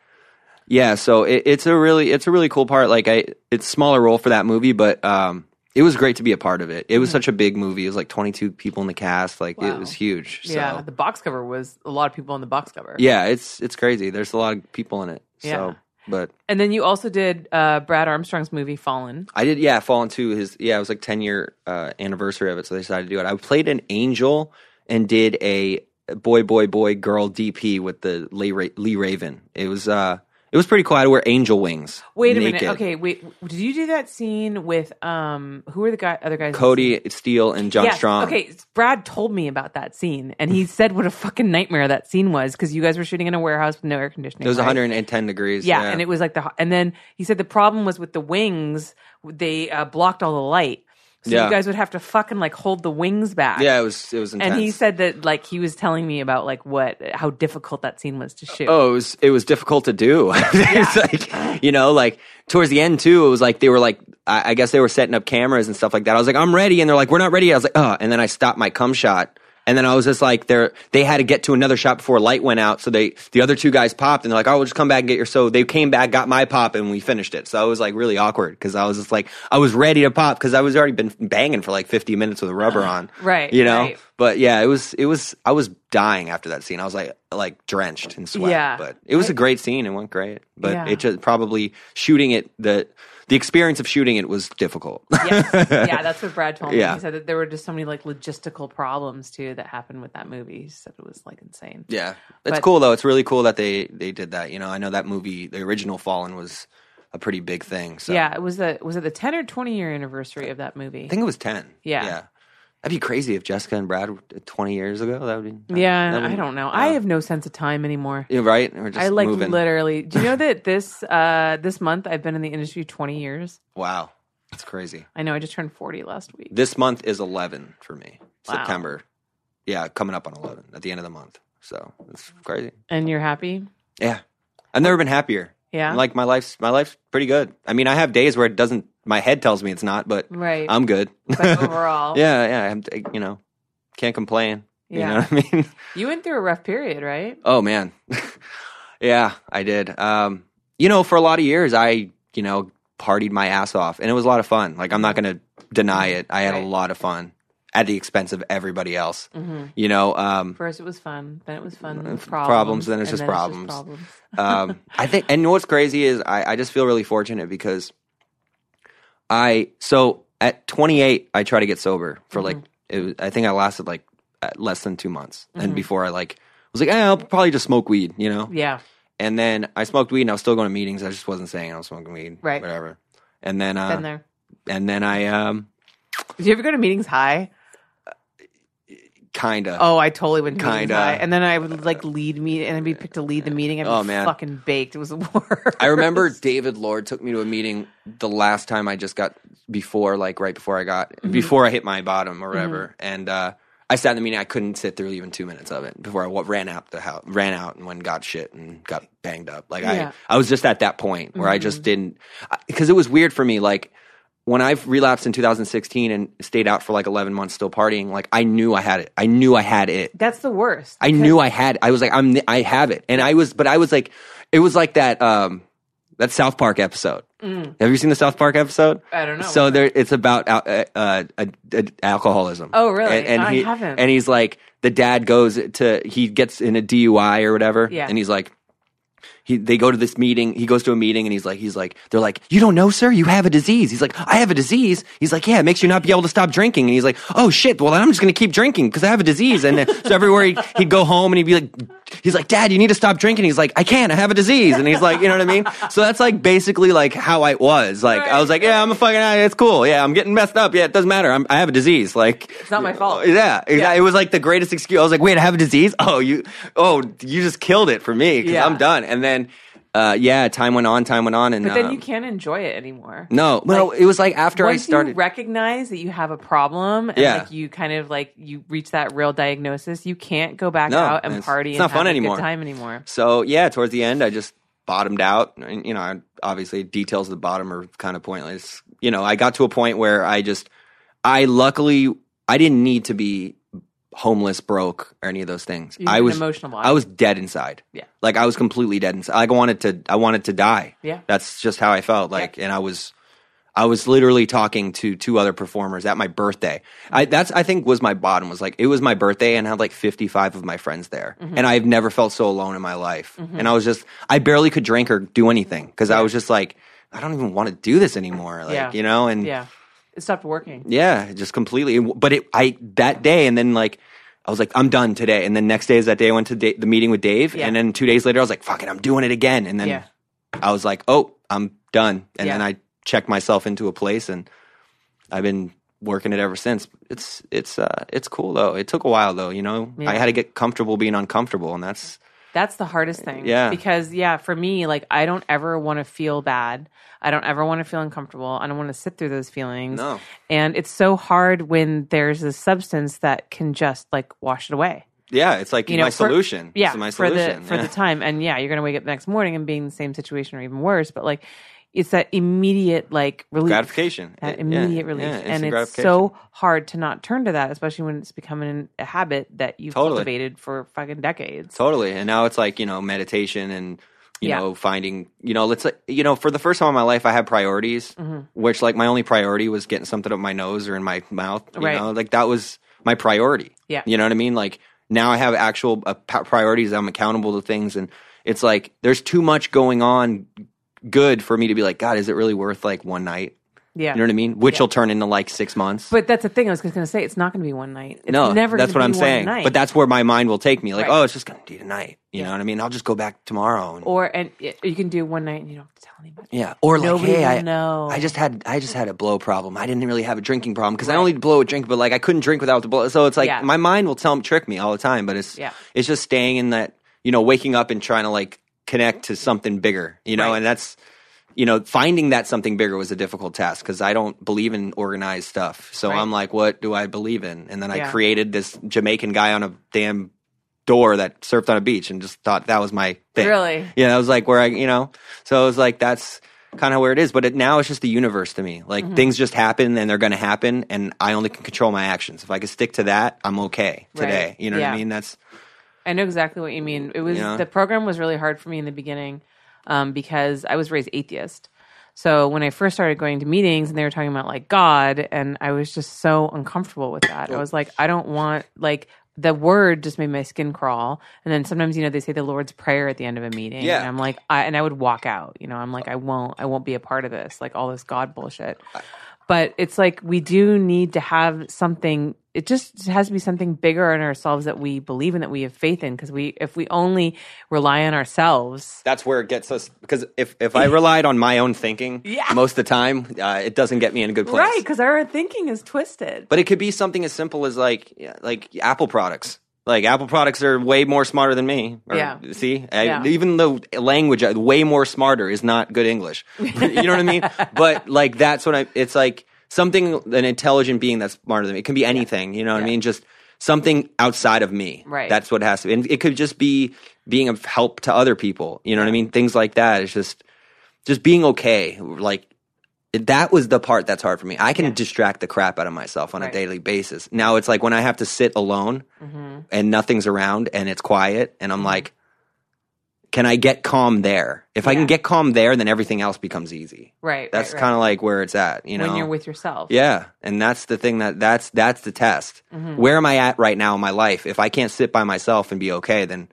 Speaker 2: Yeah, so it, it's a really it's a really cool part. Like I, it's smaller role for that movie, but um, it was great to be a part of it. It was such a big movie. It was like 22 people in the cast. Like it
Speaker 1: Mm-hmm.
Speaker 2: Was huge. So.
Speaker 1: yeah. The box cover was a lot of people on the box cover.
Speaker 2: yeah, it's it's crazy. There's a lot of people in it.
Speaker 1: Yeah.
Speaker 2: So, but
Speaker 1: And then you also did uh, Brad Armstrong's movie Fallen.
Speaker 2: I did. Yeah, Fallen into his. Yeah, it was like 10 year uh, anniversary of it, so they decided to do it. I played an angel and did a boy, boy, boy, girl DP with the Leigh, Ra- Leigh Raven. It was uh, it was pretty cool. I had to wear angel wings.
Speaker 1: Wait a
Speaker 2: naked.
Speaker 1: minute. Okay, wait. Did you do that scene with um? Who are the guy? Other guys? in the scene?
Speaker 2: Cody Steele and John
Speaker 1: Yes.
Speaker 2: Strong.
Speaker 1: Okay, Brad told me about that scene, and he said what a fucking nightmare that scene was because you guys were shooting in a warehouse with no air conditioning.
Speaker 2: It was
Speaker 1: right?
Speaker 2: 110 degrees.
Speaker 1: Yeah, and it was like the and then he said the problem was with the wings; they uh, blocked all the light, so
Speaker 2: Yeah.
Speaker 1: you guys would have to fucking like hold the wings back.
Speaker 2: yeah, it was it was intense.
Speaker 1: and he said that like he was telling me about like what how difficult that scene was to shoot.
Speaker 2: Oh, it was it was difficult to do. it's like you know, like towards the end too. It was like they were like I, I guess they were setting up cameras and stuff like that. I was like, I'm ready, and they're like, we're not ready. I was like, oh, and then I stopped my cum shot. And then I was just like, they they had to get to another shot before light went out. So they, the other two guys popped and they're like, oh, we'll just come back and get your. So they came back, got my pop, and we finished it. So it was like really awkward because I was just like, I was ready to pop because I was already been banging for like 50 minutes with a rubber on.
Speaker 1: Right,
Speaker 2: You know?
Speaker 1: right.
Speaker 2: But yeah, it was, it was, I was dying after that scene. I was like, like drenched in sweat.
Speaker 1: Yeah.
Speaker 2: But it was a great scene. It went great. But
Speaker 1: Yeah.
Speaker 2: it just probably shooting it, the, the experience of shooting it was difficult.
Speaker 1: yes. yeah, that's what Brad told me.
Speaker 2: Yeah.
Speaker 1: He said that there were just so many like logistical problems too that happened with that movie. He said it was like insane.
Speaker 2: Yeah, it's
Speaker 1: But-
Speaker 2: cool though. It's really cool that they they did that. You know, I know that movie, the original Fallen, was a pretty big thing. So
Speaker 1: Yeah, it was the was it the ten or twenty year anniversary of that movie?
Speaker 2: I think it was ten.
Speaker 1: Yeah.
Speaker 2: yeah. That'd be crazy if Jessica and Brad were twenty years ago. That would be
Speaker 1: yeah,
Speaker 2: would-
Speaker 1: I don't know. I have no sense of time anymore.
Speaker 2: Yeah, right. We're just
Speaker 1: I like
Speaker 2: moving.
Speaker 1: literally. Do you know that this uh this month I've been in the industry twenty years?
Speaker 2: Wow, that's crazy.
Speaker 1: I know I just turned forty last week.
Speaker 2: This month is eleven for me.
Speaker 1: Wow.
Speaker 2: September. Yeah, coming up on eleven at the end of the month. So it's crazy.
Speaker 1: And you're happy?
Speaker 2: Yeah, I've never been happier.
Speaker 1: Yeah.
Speaker 2: Like my life's my life's pretty good. I mean, I have days where it doesn't. My head tells me it's not, but
Speaker 1: Right.
Speaker 2: I'm good.
Speaker 1: but overall,
Speaker 2: yeah, yeah. I'm, you know, can't complain. You
Speaker 1: Yeah.
Speaker 2: know what I mean?
Speaker 1: you went through a rough period, right?
Speaker 2: Oh man, yeah, I did. Um, you know, for a lot of years, I you know partied my ass off, and it was a lot of fun. Like I'm not going to deny it. I had
Speaker 1: Right.
Speaker 2: a lot of fun at the expense of everybody else.
Speaker 1: Mm-hmm.
Speaker 2: You know, um,
Speaker 1: First it was fun, then it was fun.
Speaker 2: problems,
Speaker 1: Problems,
Speaker 2: then it's just
Speaker 1: then
Speaker 2: problems.
Speaker 1: problems.
Speaker 2: um, I think, and what's crazy is I, I just feel really fortunate because I so at 28 I try to get sober for like it was, I think I lasted like less than two months, and before I like was like eh, I'll probably just smoke weed, you know.
Speaker 1: Yeah.
Speaker 2: And then I smoked weed, and I was still going to meetings. I just wasn't saying I was smoking weed,
Speaker 1: Right.
Speaker 2: Whatever. And then,
Speaker 1: Been
Speaker 2: uh,
Speaker 1: there.
Speaker 2: and then I um,
Speaker 1: Did you ever go to meetings high?
Speaker 2: Kind of.
Speaker 1: Oh, I totally went to
Speaker 2: Kinda.
Speaker 1: And then I would like lead me and I'd be picked to lead the meeting. I'd be
Speaker 2: Oh, man.
Speaker 1: fucking baked. It was the worst.
Speaker 2: I remember David Lord took me to a meeting the last time I just got before, like right before I got
Speaker 1: Mm-hmm.
Speaker 2: before I hit my bottom or whatever, and uh, I sat in the meeting. I couldn't sit through even two minutes of it before I wa- ran out the house, ran out and went and got shit and got banged up. Like
Speaker 1: Yeah. Mm-hmm.
Speaker 2: I, I was just at that point where I just didn't because it was weird for me. Like when I've relapsed in 2016 and stayed out for like 11 months still partying, like I knew I had it. I knew I had it.
Speaker 1: That's the worst.
Speaker 2: I knew I had. it. I was like, I'm. I have it, and I was, but I was like, it was like that. Um, that South Park episode. Have you seen the South Park episode?
Speaker 1: Mm. I don't know.
Speaker 2: So there, it's about uh, uh, uh, alcoholism.
Speaker 1: Oh, really?
Speaker 2: And, and
Speaker 1: I
Speaker 2: he,
Speaker 1: haven't.
Speaker 2: And he's like, the dad goes to, he gets in a DUI or whatever,
Speaker 1: Yeah.
Speaker 2: and he's like, he, they go to this meeting. He goes to a meeting and he's like, he's like, they're like, you don't know, sir, you have a disease. He's like, I have a disease. He's like, yeah, it makes you not be able to stop drinking. And he's like, oh shit, well, then I'm just going to keep drinking because I have a disease. And then, so everywhere he'd, he'd go home and he'd be like, he's like, dad, you need to stop drinking. He's like, I can't, I have a disease. And he's like, you know what I mean? So that's like basically like how I was. Like, I was like, yeah, I'm a fucking, ah, it's cool. Yeah, I'm getting messed up. Yeah, it doesn't matter. I'm, I have a disease. Like,
Speaker 1: It's not my fault.
Speaker 2: Uh, yeah, exactly. It was like the greatest excuse. I was like, wait, I have a disease? Oh, you, oh, you just killed it for me because
Speaker 1: Yeah.
Speaker 2: I'm done. And then, uh, yeah, time went on, time went on. And
Speaker 1: But then
Speaker 2: um,
Speaker 1: you can't enjoy it anymore.
Speaker 2: no, no,
Speaker 1: Like,
Speaker 2: it was like after I
Speaker 1: Once
Speaker 2: started.
Speaker 1: you recognize that you have a problem and
Speaker 2: Yeah.
Speaker 1: like you kind of like you reach that real diagnosis, you can't go back
Speaker 2: No,
Speaker 1: out and
Speaker 2: it's-
Speaker 1: party
Speaker 2: it's
Speaker 1: and
Speaker 2: not fun
Speaker 1: have a
Speaker 2: anymore.
Speaker 1: good time anymore.
Speaker 2: so yeah, towards the end, I just bottomed out. And, you know, I- obviously details of the bottom are kind of pointless. You know, I got to a point where I just, I luckily, I didn't need to be homeless, broke, or any of those things.
Speaker 1: You
Speaker 2: I was
Speaker 1: emotional.
Speaker 2: I was dead inside.
Speaker 1: Yeah.
Speaker 2: Like I was completely dead inside. Like I wanted to I wanted to die.
Speaker 1: Yeah.
Speaker 2: That's just how I felt. Like and I was I was literally talking to two other performers at my birthday. I that's I think was my bottom was like it was my birthday and I had like 55 of my friends there.
Speaker 1: Mm-hmm.
Speaker 2: And I've never felt so alone in my life. And I was just I barely could drink or do anything cuz I was just like I don't even want to do this anymore. Like,
Speaker 1: Yeah.
Speaker 2: you know, and
Speaker 1: yeah. It stopped working.
Speaker 2: yeah, just completely. But it, I that day, and then like I was like, I'm done today. And then next day is that day I went to da- the meeting with Dave,
Speaker 1: Yeah.
Speaker 2: and then two days later I was like, fuck it, I'm doing it again. And then
Speaker 1: Yeah.
Speaker 2: I was like, oh, I'm done. And
Speaker 1: Yeah.
Speaker 2: then I checked myself into a place, and I've been working it ever since. It's it's uh it's cool though. It took a while though. You know. I had to get comfortable being uncomfortable, and that's
Speaker 1: That's the hardest thing.
Speaker 2: Yeah.
Speaker 1: Because yeah, for me, like I don't ever want to feel bad. I don't ever want to feel uncomfortable. I don't want to sit through those feelings.
Speaker 2: No.
Speaker 1: And it's so hard when there's a substance that can just like wash it away.
Speaker 2: yeah, it's like
Speaker 1: You know,
Speaker 2: my
Speaker 1: for-
Speaker 2: solution.
Speaker 1: Yeah.
Speaker 2: it's my
Speaker 1: for
Speaker 2: solution
Speaker 1: the for the time. And yeah, you're gonna wake up the next morning and be in the same situation or even worse. But like it's that immediate like relief.
Speaker 2: gratification.
Speaker 1: That
Speaker 2: Yeah,
Speaker 1: immediate relief.
Speaker 2: yeah,
Speaker 1: and it's so hard to not turn to that, especially when it's becoming a habit that you've
Speaker 2: Totally.
Speaker 1: cultivated for fucking decades.
Speaker 2: Totally. And now it's like, you know, meditation and, you
Speaker 1: Yeah.
Speaker 2: know, finding, you know, let's, you know, for the first time in my life, I had priorities,
Speaker 1: Mm-hmm.
Speaker 2: which like my only priority was getting something up my nose or in my mouth. You
Speaker 1: Right.
Speaker 2: know, like that was my priority.
Speaker 1: Yeah.
Speaker 2: You know what I mean? Like now I have actual uh, priorities. I'm accountable to things. And it's like, there's too much going on good for me to be like, God, is it really worth like one night?
Speaker 1: Yeah.
Speaker 2: You know what I mean? Which will turn into like six months.
Speaker 1: But that's the thing I was just going to say. It's not going to be one night. It's
Speaker 2: no,
Speaker 1: never.
Speaker 2: that's what
Speaker 1: be
Speaker 2: I'm
Speaker 1: one
Speaker 2: saying.
Speaker 1: Night.
Speaker 2: But that's where my mind will take me. Like,
Speaker 1: Right.
Speaker 2: oh, it's just gonna be tonight. You know what I mean? I'll just go back tomorrow. And,
Speaker 1: or and you can do one night and you don't have to tell anybody.
Speaker 2: yeah, or like,
Speaker 1: Nobody
Speaker 2: hey, I,
Speaker 1: know.
Speaker 2: I just had, I just had a blow problem. I didn't really have a drinking problem because I only blow a drink, but like I couldn't drink without the blow. So it's like
Speaker 1: Yeah.
Speaker 2: my mind will tell trick me all the time. But it's,
Speaker 1: Yeah.
Speaker 2: it's just staying in that, you know, waking up and trying to like connect to something bigger. You know,
Speaker 1: Right.
Speaker 2: and that's. You know, finding that something bigger was a difficult task because I don't believe in organized stuff. So
Speaker 1: Right.
Speaker 2: I'm like, what do I believe in? And then I
Speaker 1: Yeah.
Speaker 2: created this Jamaican guy on a damn door that surfed on a beach and just thought that was my thing.
Speaker 1: Really?
Speaker 2: Yeah, that was like where I, you know, so it was like that's kind of where it is. But it, now it's just the universe to me. Like
Speaker 1: Mm-hmm.
Speaker 2: things just happen and they're going to happen, and I only can control my actions. If I can stick to that, I'm okay today.
Speaker 1: Right.
Speaker 2: You know what I mean? That's
Speaker 1: I know exactly what you mean. It was
Speaker 2: know?
Speaker 1: the program was really hard for me in the beginning um, because I was raised atheist. So when I first started going to meetings and they were talking about like God, and I was just so uncomfortable with that. I was like, I don't want like the word just made my skin crawl. And then sometimes you know they say the Lord's prayer at the end of a meeting,
Speaker 2: Yeah.
Speaker 1: and I'm like, I and I would walk out. You know, I'm like, I won't, I won't be a part of this. Like all this God bullshit. But it's like we do need to have something. It just has to be something bigger in ourselves that we believe in, that we have faith in. Because we, if we only rely on ourselves,
Speaker 2: that's where it gets us. Because if if I relied on my own thinking,
Speaker 1: Yeah.
Speaker 2: most of the time, uh, it doesn't get me in a good place.
Speaker 1: right? Because our thinking is twisted.
Speaker 2: But it could be something as simple as like like Apple products. Like Apple products are way more smarter than me. Or-
Speaker 1: Yeah.
Speaker 2: See, I-
Speaker 1: Yeah.
Speaker 2: even the language uh, way more smarter is not good English. you know what I mean? But like that's what I. It's like something an intelligent being that's smarter than me. It can be anything. You know what I mean? Just something outside of me.
Speaker 1: Right.
Speaker 2: That's what it has to be. And it could just be being of help to other people. You know what I mean? Things like that. It's just just being okay. Like that was the part that's hard for me. I can
Speaker 1: Yeah.
Speaker 2: distract the crap out of myself on
Speaker 1: Right.
Speaker 2: a daily basis. Now it's like when I have to sit alone
Speaker 1: Mm-hmm.
Speaker 2: and nothing's around and it's quiet and I'm like, can I get calm there? If I can get calm there, then everything else becomes easy.
Speaker 1: right.
Speaker 2: That's
Speaker 1: right,
Speaker 2: kind of like where it's at, you know.
Speaker 1: when you're with yourself.
Speaker 2: Yeah, and that's the thing that that's that's the test.
Speaker 1: Mm-hmm.
Speaker 2: Where am I at right now in my life? If I can't sit by myself and be okay, then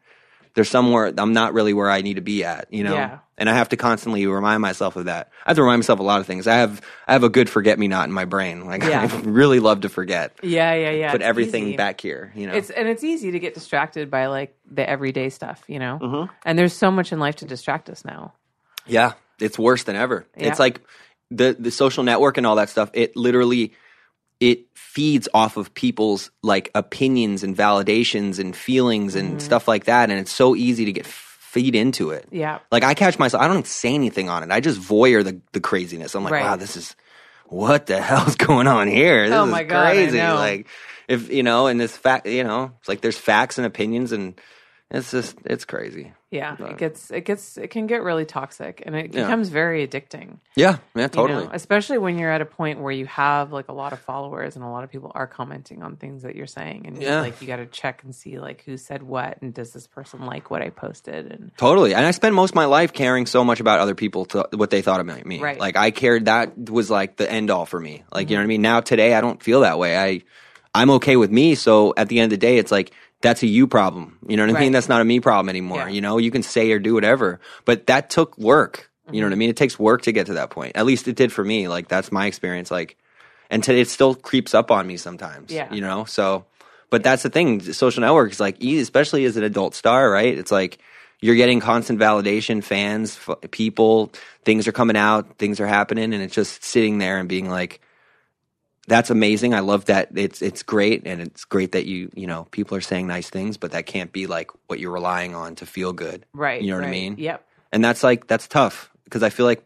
Speaker 2: there's somewhere I'm not really where I need to be at, you know.
Speaker 1: Yeah.
Speaker 2: And I have to constantly remind myself of that. I have to remind myself of a lot of things. I have I have a good forget me not in my brain. Like
Speaker 1: Yeah.
Speaker 2: I really love to forget.
Speaker 1: Yeah, yeah, yeah.
Speaker 2: Put
Speaker 1: It's
Speaker 2: everything
Speaker 1: easy.
Speaker 2: back here, you know.
Speaker 1: It's and it's easy to get distracted by like the everyday stuff, you know.
Speaker 2: Mm-hmm.
Speaker 1: And there's so much in life to distract us now.
Speaker 2: Yeah, it's worse than ever.
Speaker 1: Yeah.
Speaker 2: It's like the the social network and all that stuff. It literally it feeds off of people's like opinions and validations and feelings and
Speaker 1: Mm-hmm.
Speaker 2: stuff like that, and it's so easy to get feed into it.
Speaker 1: Yeah.
Speaker 2: Like I catch myself. I don't say anything on it. I just voyeur the the craziness. I'm like,
Speaker 1: Right.
Speaker 2: wow, this is what the hell's going on here? This
Speaker 1: Oh
Speaker 2: is
Speaker 1: my God, I
Speaker 2: crazy. Like if you know, and this fact, you know, it's like there's facts and opinions, and it's just it's crazy.
Speaker 1: Yeah. It gets it gets it can get really toxic and it
Speaker 2: Yeah.
Speaker 1: becomes very addicting.
Speaker 2: Yeah, yeah,
Speaker 1: you
Speaker 2: totally.
Speaker 1: know, especially when you're at a point where you have like a lot of followers and a lot of people are commenting on things that you're saying and
Speaker 2: Yeah.
Speaker 1: like you got to check and see like who said what and does this person like what I posted and
Speaker 2: Totally. And I spent most of my life caring so much about other people, to, what they thought about me.
Speaker 1: Right. Mm-hmm.
Speaker 2: Like I cared, that was like the end all for me. Like, you know what I mean? Now today, I don't feel that way. I, I'm okay with me. So at the end of the day, it's like, that's a you problem. You know what I
Speaker 1: Right.
Speaker 2: mean? That's not a me problem anymore.
Speaker 1: Yeah.
Speaker 2: You know, you can say or do whatever, but that took work. You
Speaker 1: Mm-hmm.
Speaker 2: know what I mean? It takes work to get to that point. At least it did for me. Like that's my experience. Like, and to, it still creeps up on me sometimes.
Speaker 1: Yeah.
Speaker 2: You know, so, but that's the thing. Social networks, like, especially as an adult star, right? It's like you're getting constant validation, fans, f- people, things are coming out, things are happening, and it's just sitting there and being like, that's amazing. I love that. It's it's great, and it's great that you you know people are saying nice things, but that can't be like what you're relying on to feel good.
Speaker 1: right
Speaker 2: You know what I mean?
Speaker 1: yep
Speaker 2: And that's like that's tough because I feel like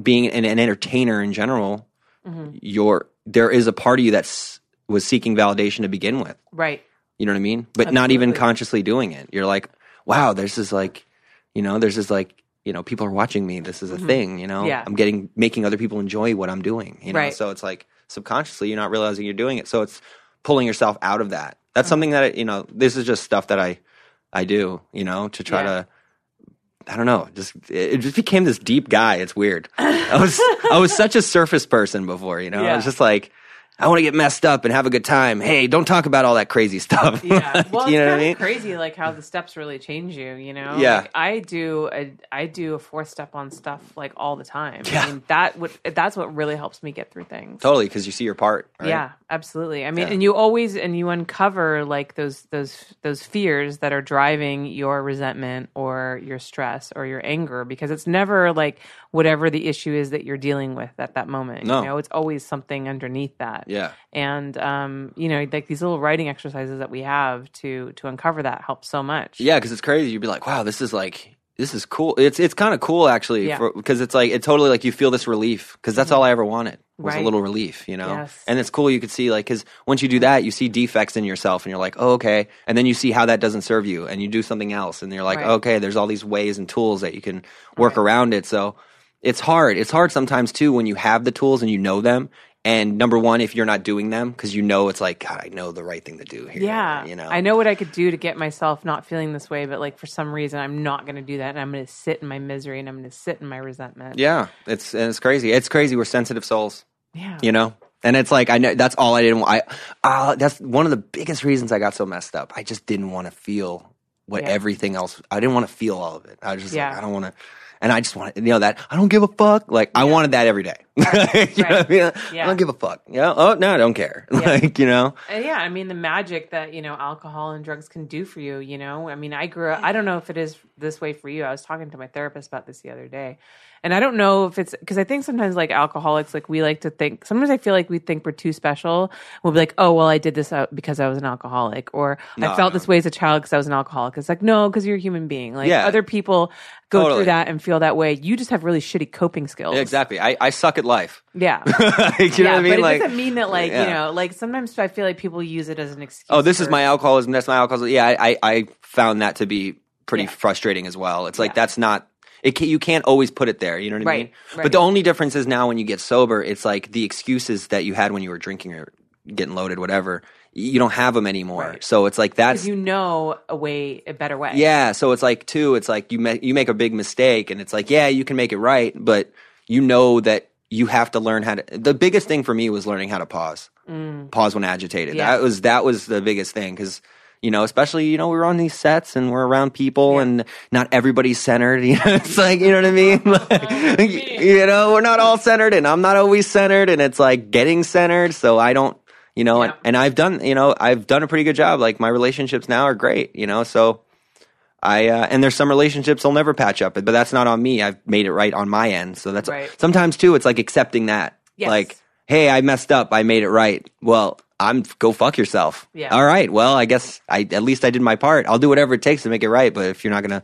Speaker 2: being an, an entertainer in general,
Speaker 1: Mm-hmm.
Speaker 2: you're there is a part of you that's was seeking validation to begin with.
Speaker 1: right
Speaker 2: You know what I mean? But not even consciously doing it. You're like, wow, there's this like, you know, there's this like, you know, people are watching me. This is a thing. You know,
Speaker 1: Mm-hmm. Yeah.
Speaker 2: I'm getting making other people enjoy what I'm doing. You know,
Speaker 1: Right.
Speaker 2: so it's like subconsciously you're not realizing you're doing it. So it's pulling yourself out of that. That's
Speaker 1: Uh-huh.
Speaker 2: something that you know. This is just stuff that I I do. You know, to try
Speaker 1: Yeah.
Speaker 2: to. I don't know. Just it just became this deep guy. It's weird. I was I was such a surface person before. You know, I was just like. I want to get messed up and have a good time. Hey, don't talk about all that crazy stuff.
Speaker 1: yeah well
Speaker 2: you
Speaker 1: it's
Speaker 2: know what I mean?
Speaker 1: crazy like how the steps really change you you know
Speaker 2: Yeah.
Speaker 1: like, i do a i do a fourth step on stuff like all the time
Speaker 2: Yeah.
Speaker 1: i mean that would that's what really helps me get through things
Speaker 2: Totally, because you see your part. Right?
Speaker 1: Yeah, absolutely. I mean,
Speaker 2: Yeah.
Speaker 1: and you always and you uncover like those those those fears that are driving your resentment or your stress or your anger because it's never like whatever the issue is that you're dealing with at that moment.
Speaker 2: No.
Speaker 1: You know, it's always something underneath that.
Speaker 2: Yeah.
Speaker 1: And um, you know, like these little writing exercises that we have to to uncover that help so much.
Speaker 2: Yeah, because it's crazy. You'd be like, wow, this is like. This is cool. It's it's kind of cool actually,
Speaker 1: Yeah.
Speaker 2: because it's like it totally like you feel this relief because that's all I ever wanted was
Speaker 1: Right.
Speaker 2: a little relief, you know.
Speaker 1: Yes.
Speaker 2: And it's cool. You could see like because once you do that, you see defects in yourself, and you're like, oh okay. And then you see how that doesn't serve you, and you do something else, and you're like,
Speaker 1: Right.
Speaker 2: okay, there's all these ways and tools that you can work around it. So it's hard. It's hard sometimes too when you have the tools and you know them. And number one, if you're not doing them, because you know it's like, God, I know the right thing to do here.
Speaker 1: Yeah,
Speaker 2: you know,
Speaker 1: I know what I could do to get myself not feeling this way, but like for some reason, I'm not going to do that, and I'm going to sit in my misery, and I'm going to sit in my resentment.
Speaker 2: Yeah, it's and it's crazy. It's crazy. We're sensitive souls,
Speaker 1: yeah,
Speaker 2: you know. And it's like I know that's all I didn't. want. I uh, that's one of the biggest reasons I got so messed up. I just didn't want to feel what
Speaker 1: Yeah.
Speaker 2: everything else. I didn't want to feel all of it. I was just
Speaker 1: Yeah.
Speaker 2: like I don't want to. And I just want you know that I don't give a fuck. Like I wanted that every day. you know I mean? I don't give a fuck. Yeah. Oh no, I don't care.
Speaker 1: Yeah.
Speaker 2: like you know.
Speaker 1: Uh, yeah, I mean the magic that you know alcohol and drugs can do for you. You know, I mean, I grew up. I don't know if it is this way for you. I was talking to my therapist about this the other day, and I don't know if it's because I think sometimes like alcoholics, like we like to think. Sometimes I feel like we think we're too special. We'll be like, oh well, I did this because I was an alcoholic, or
Speaker 2: No,
Speaker 1: I felt
Speaker 2: no.
Speaker 1: this way as a child because I was an alcoholic. It's like no, because you're a human being. Like
Speaker 2: Yeah.
Speaker 1: other people go
Speaker 2: Totally.
Speaker 1: through that and feel that way. You just have really shitty coping skills.
Speaker 2: Exactly. I, I suck at life.
Speaker 1: Yeah.
Speaker 2: you know
Speaker 1: yeah,
Speaker 2: what I mean?
Speaker 1: but it
Speaker 2: like,
Speaker 1: doesn't mean that like
Speaker 2: Yeah.
Speaker 1: you know like sometimes I feel like people use it as an excuse.
Speaker 2: oh, this is my alcoholism. That's my alcoholism. Yeah, I, I, I found that to be pretty
Speaker 1: Yeah.
Speaker 2: frustrating as well. It's like
Speaker 1: Yeah.
Speaker 2: that's not. It can, you can't always put it there. You know what I mean?
Speaker 1: right.
Speaker 2: But the only difference is now when you get sober, it's like the excuses that you had when you were drinking or getting loaded, whatever. You don't have them anymore.
Speaker 1: Right.
Speaker 2: So it's like that's
Speaker 1: you know a way, a better way.
Speaker 2: yeah. So it's like too. It's like you make you make a big mistake, and it's like yeah, you can make it right, but you know that you have to learn how to. The biggest thing for me was learning how to pause. Pause when agitated.
Speaker 1: Mm. Yeah.
Speaker 2: That was that was the biggest thing because you know, especially, you know, we're on these sets and we're around people and not everybody's centered. You know, it's like, you know what I mean? Like, you know, we're not all centered and I'm not always centered and it's like getting centered. So I don't, you know,
Speaker 1: Yeah.
Speaker 2: and, and I've done, you know, I've done a pretty good job. Like my relationships now are great, you know, so I, uh, and there's some relationships I'll never patch up, but that's not on me. I've made it right on my end. So that's
Speaker 1: Right.
Speaker 2: sometimes too, it's like accepting that.
Speaker 1: Yes.
Speaker 2: Like, hey, I messed up. I made it right. Well, I'm go fuck yourself.
Speaker 1: Yeah.
Speaker 2: All right. Well, I guess I at least I did my part. I'll do whatever it takes to make it right. But if you're not gonna,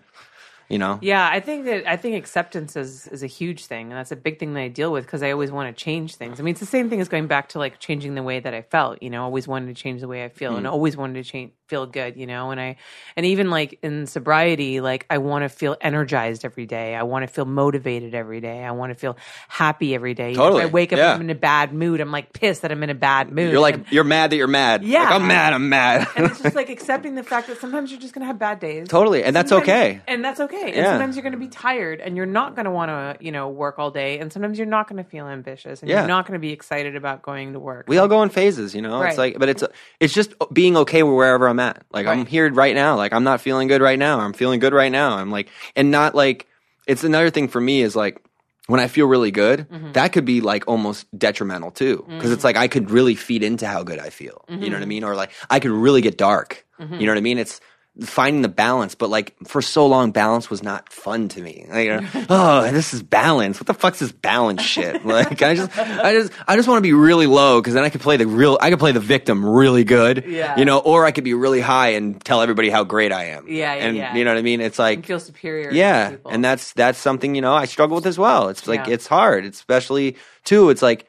Speaker 2: you know,
Speaker 1: Yeah, I think that I think acceptance is is a huge thing, and that's a big thing that I deal with because I always want to change things. I mean, it's the same thing as going back to like changing the way that I felt. You know, always wanted to change the way I feel,
Speaker 2: Mm.
Speaker 1: and always wanted to change feel good. You know, and I and even like in sobriety, like I want to feel energized every day. I want to feel motivated every day. I want to feel happy every day.
Speaker 2: Totally,
Speaker 1: If I wake up
Speaker 2: yeah.
Speaker 1: I'm in a bad mood, I'm like pissed that I'm in a bad mood.
Speaker 2: you're like
Speaker 1: And-
Speaker 2: you're mad that you're mad.
Speaker 1: Yeah.
Speaker 2: Like, I'm mad. I'm mad.
Speaker 1: and it's just like accepting the fact that sometimes you're just going to have bad days.
Speaker 2: Totally, and that's
Speaker 1: Sometimes-
Speaker 2: okay.
Speaker 1: And that's okay. And
Speaker 2: Yeah.
Speaker 1: sometimes you're going to be tired and you're not going to want to, you know, work all day. And sometimes you're not going to feel ambitious and
Speaker 2: Yeah.
Speaker 1: you're not going to be excited about going to work.
Speaker 2: we all go in phases, you know.
Speaker 1: Right.
Speaker 2: It's like, but it's it's just being okay wherever I'm at. Like I'm here right now. Like I'm not feeling good right now. I'm feeling good right now. I'm like, and not like it's another thing for me is like when I feel really good,
Speaker 1: Mm-hmm.
Speaker 2: that could be like almost detrimental too, because it's like I could really feed into how good I feel. You know
Speaker 1: Mm-hmm.
Speaker 2: what I mean? Or like I could really get dark. You know what I mean? It's finding the balance but like for so long balance was not fun to me like, you uh, know, oh this is balance what the fuck's this balance shit like i just i just i just want to be really low because then i could play the real i could play the victim really good
Speaker 1: Yeah.
Speaker 2: you know or i could be really high and tell everybody how great i am
Speaker 1: Yeah, yeah,
Speaker 2: and
Speaker 1: yeah.
Speaker 2: you know what i mean it's like
Speaker 1: and feel superior. to
Speaker 2: yeah
Speaker 1: people.
Speaker 2: and that's that's something you know i struggle with as well it's like
Speaker 1: Yeah.
Speaker 2: it's hard especially too it's like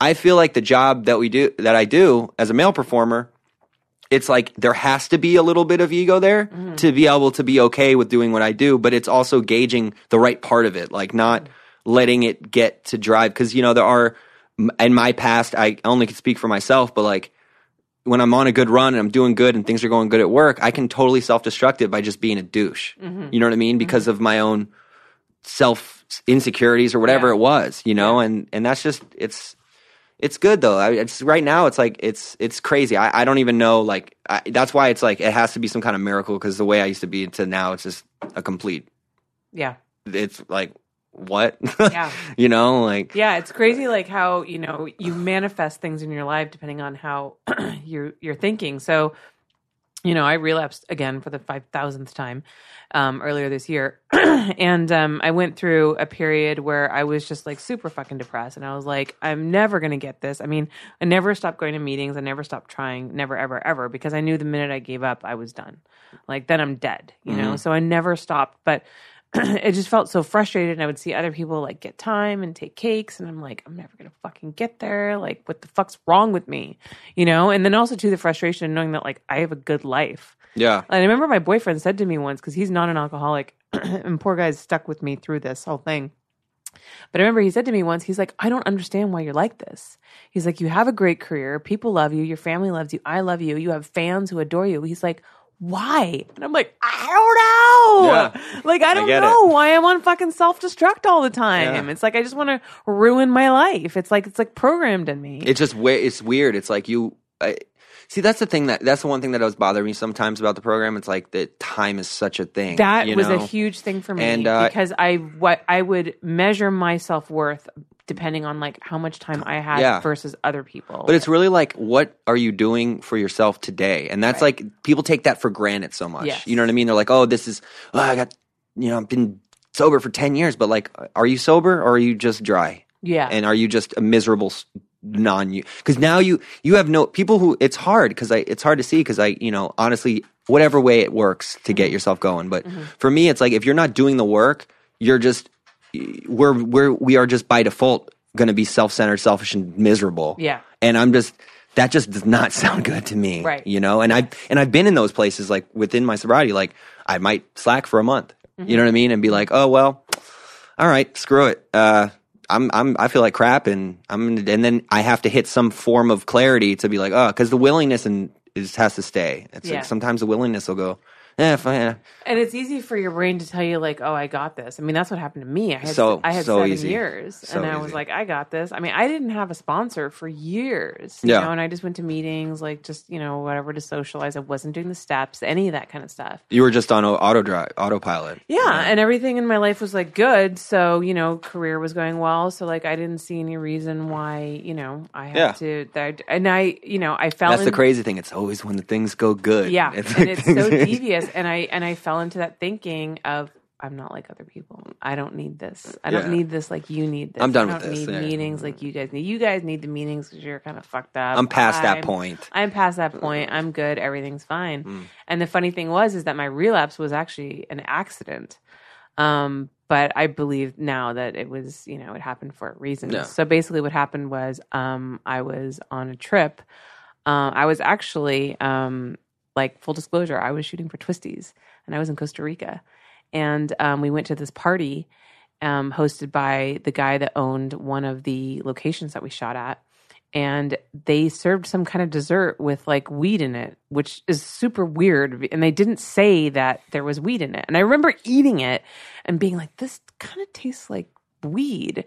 Speaker 2: i feel like the job that we do that i do as a male performer it's like there has to be a little bit of ego there
Speaker 1: Mm-hmm.
Speaker 2: to be able to be okay with doing what i do but it's also gauging the right part of it like not letting it get to drive because you know there are in my past i only can speak for myself but like when I'm on a good run and I'm doing good and things are going good at work, I can totally self destruct it by just being a douche.
Speaker 1: Mm-hmm.
Speaker 2: You know what I mean? Because of my own self insecurities or whatever
Speaker 1: Yeah.
Speaker 2: it was, you know, and and that's just it's it's good though. I, it's right now. It's like it's it's crazy. I, I don't even know. Like I, that's why it's like it has to be some kind of miracle because the way I used to be to now it's just a complete.
Speaker 1: yeah.
Speaker 2: It's like what?
Speaker 1: Yeah.
Speaker 2: you know, like
Speaker 1: Yeah, it's crazy like how, you know, you manifest things in your life depending on how you're you're thinking. So, you know, I relapsed again for the 5000th time um earlier this year. and um I went through a period where I was just like super fucking depressed and I was like I'm never going to get this. I mean, I never stopped going to meetings, I never stopped trying, never ever ever because I knew the minute I gave up, I was done. Like then I'm dead, you know. So I never stopped, but it just felt so frustrated and I would see other people like get time and take cakes and I'm like I'm never going to fucking get there like what the fuck's wrong with me you know and then also to the frustration of knowing that like I have a good life
Speaker 2: yeah,
Speaker 1: and I remember my boyfriend said to me once cuz he's not an alcoholic and poor guy's stuck with me through this whole thing but I remember he said to me once, he's like, I don't understand why you're like this. He's like, you have a great career. People love you. Your family loves you. I love you. You have fans who adore you. He's like, why? And I'm like, I don't know.
Speaker 2: Yeah.
Speaker 1: Like, I don't
Speaker 2: get
Speaker 1: know
Speaker 2: it.
Speaker 1: why I'm on fucking self destruct all the time.
Speaker 2: Yeah.
Speaker 1: It's like, I just want to ruin my life. It's like, it's like programmed in me.
Speaker 2: it's just it's weird. It's like you I, see that's the thing that that's the one thing that does bother me sometimes about the program. It's like that time is such a thing.
Speaker 1: that was a huge thing for me
Speaker 2: And, uh,
Speaker 1: because I what I would measure my self worth depending on like how much time I had
Speaker 2: Yeah.
Speaker 1: versus other people.
Speaker 2: But it's really like, what are you doing for yourself today? And that's like people take that for granted so much.
Speaker 1: Yes.
Speaker 2: You know what I mean? They're like, oh, this is oh, I got you know I've been sober for ten years, but like, are you sober or are you just dry?
Speaker 1: yeah.
Speaker 2: and are you just a miserable non you because now you you have no people who it's hard because i it's hard to see because i you know honestly whatever way it works to
Speaker 1: Mm-hmm.
Speaker 2: get yourself going but for me it's like if you're not doing the work you're just we're we're we are just by default going to be self-centered selfish and miserable
Speaker 1: Yeah.
Speaker 2: and i'm just that just does not sound good to me
Speaker 1: Right.
Speaker 2: you know and i've and i've been in those places like within my sobriety like i might slack for a month
Speaker 1: Mm-hmm.
Speaker 2: you know what i mean and be like oh well all right, screw it. Uh, I'm, I'm, I feel like crap, and I'm, and then I have to hit some form of clarity to be like, oh, because the willingness and is has to stay. It's
Speaker 1: Yeah.
Speaker 2: like sometimes the willingness will go, eh, fine.
Speaker 1: And it's easy for your brain to tell you, like, "Oh, I got this." I mean, that's what happened to me. I had
Speaker 2: So-
Speaker 1: I had
Speaker 2: so
Speaker 1: seven
Speaker 2: easy.
Speaker 1: years,
Speaker 2: So
Speaker 1: and I was
Speaker 2: easy.
Speaker 1: like, "I got this." I mean, I didn't have a sponsor for years, you
Speaker 2: Yeah.
Speaker 1: know, and I just went to meetings, like, just you know, whatever to socialize. I wasn't doing the steps, any of that kind of stuff.
Speaker 2: You were just on auto drive, autopilot.
Speaker 1: Yeah, and everything in my life was like good. So you know, career was going well. So like, I didn't see any reason why you know I had
Speaker 2: Yeah.
Speaker 1: to. That, and I, you know, I fell.
Speaker 2: That's the crazy thing. It's always when the things go good.
Speaker 1: Yeah,
Speaker 2: It's
Speaker 1: and it's so devious. And I and I fell into that thinking of I'm not like other people. I don't need this. I don't
Speaker 2: Yeah.
Speaker 1: need this like you need this.
Speaker 2: I'm done
Speaker 1: I
Speaker 2: with this,
Speaker 1: Need
Speaker 2: yeah.
Speaker 1: meetings like you guys need. You guys need the meetings because you're kind of fucked up.
Speaker 2: I'm past that
Speaker 1: I'm-
Speaker 2: point.
Speaker 1: I'm past that point. I'm good. Everything's fine.
Speaker 2: Mm.
Speaker 1: And the funny thing was, is that my relapse was actually an accident. Um, but I believe now that it was, you know, it happened for a reason. So basically, what happened was, um, I was on a trip. Um, I was actually, um, like full disclosure, I was shooting for Twistys, and I was in Costa Rica, and um, we went to this party um, hosted by the guy that owned one of the locations that we shot at. And they served some kind of dessert with like weed in it, which is super weird. And they didn't say that there was weed in it. And I remember eating it and being like, this kind of tastes like weed.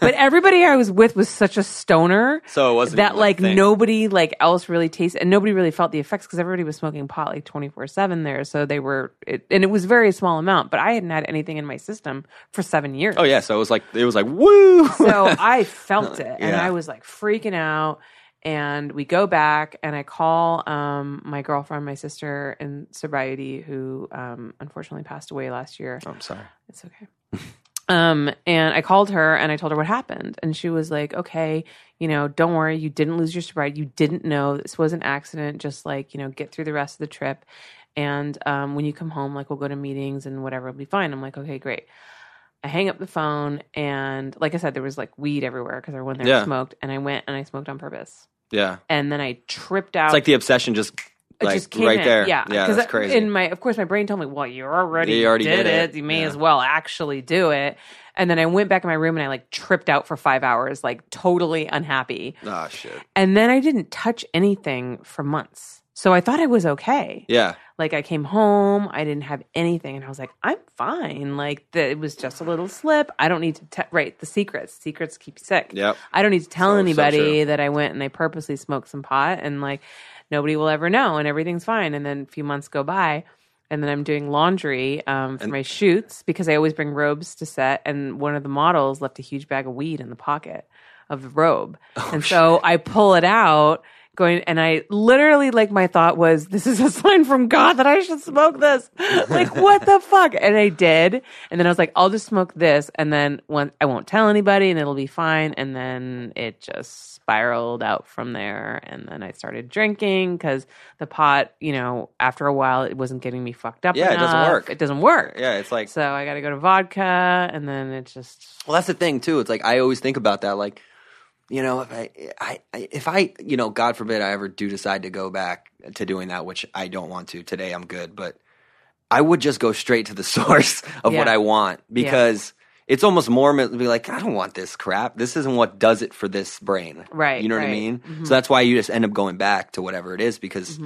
Speaker 1: but everybody I was with was such a stoner
Speaker 2: So it wasn't
Speaker 1: that
Speaker 2: even a
Speaker 1: like
Speaker 2: thing.
Speaker 1: nobody like else really tasted and nobody really felt the effects because everybody was smoking pot like 24 7 there so they were it, and it was very small amount but i hadn't had anything in my system for seven years
Speaker 2: Oh yeah, so it was like it was like woo.
Speaker 1: so i felt it and
Speaker 2: Yeah.
Speaker 1: i was like freaking out and we go back and i call um, my girlfriend my sister in sobriety who um, unfortunately passed away last year
Speaker 2: I'm sorry.
Speaker 1: it's okay. Um, and I called her and I told her what happened. And she was like, okay, you know, don't worry. You didn't lose your sobriety. You didn't know this was an accident. Just like, you know, get through the rest of the trip. And um, when you come home, like, we'll go to meetings and whatever will be fine. I'm like, okay, great. I hang up the phone. And like I said, there was like weed everywhere because everyone there
Speaker 2: Yeah.
Speaker 1: smoked. And I went and I smoked on purpose.
Speaker 2: Yeah,
Speaker 1: And then I tripped out.
Speaker 2: it's like the obsession just like
Speaker 1: just came
Speaker 2: right
Speaker 1: in.
Speaker 2: there.
Speaker 1: Yeah,
Speaker 2: yeah, that's crazy.
Speaker 1: In my, of course, my brain told me, "Well, you already,
Speaker 2: You already
Speaker 1: did,
Speaker 2: did
Speaker 1: it.
Speaker 2: it.
Speaker 1: You may
Speaker 2: Yeah.
Speaker 1: as well actually do it." And then I went back in my room and I like tripped out for five hours, like totally unhappy.
Speaker 2: oh shit.
Speaker 1: And then I didn't touch anything for months, so I thought I was okay.
Speaker 2: Yeah,
Speaker 1: Like I came home, I didn't have anything, and I was like, "I'm fine." Like the, it was just a little slip. I don't need to te- right the secrets. Secrets keep you sick.
Speaker 2: Yeah.
Speaker 1: I don't need to tell
Speaker 2: So- so
Speaker 1: anybody
Speaker 2: true.
Speaker 1: that I went and I purposely smoked some pot and like nobody will ever know and everything's fine. And then a few months go by and then I'm doing laundry um, for my shoots because I always bring robes to set. And one of the models left a huge bag of weed in the pocket of the robe.
Speaker 2: Oh,
Speaker 1: and so I pull it out. Going and I literally like my thought was this is a sign from God that I should smoke this. like what the fuck? And I did. And then I was like, I'll just smoke this and then one I won't tell anybody and it'll be fine. And then it just spiraled out from there. And then I started drinking because the pot, you know, after a while it wasn't getting me fucked up.
Speaker 2: Yeah, it doesn't
Speaker 1: enough.
Speaker 2: work.
Speaker 1: It doesn't work.
Speaker 2: Yeah, it's like
Speaker 1: So I got to go to vodka, and then it just
Speaker 2: Well, that's the thing too. It's like I always think about that. Like, you know, if I, I, if I, you know, God forbid I ever do decide to go back to doing that, which I don't want to today. I'm good, but I would just go straight to the source of what I want because it's almost more to be like, I don't want this crap. This isn't what does it for this brain.
Speaker 1: Right,
Speaker 2: You know what I
Speaker 1: right.
Speaker 2: mean?
Speaker 1: Mhm.
Speaker 2: So that's why you just end up going back to whatever it is because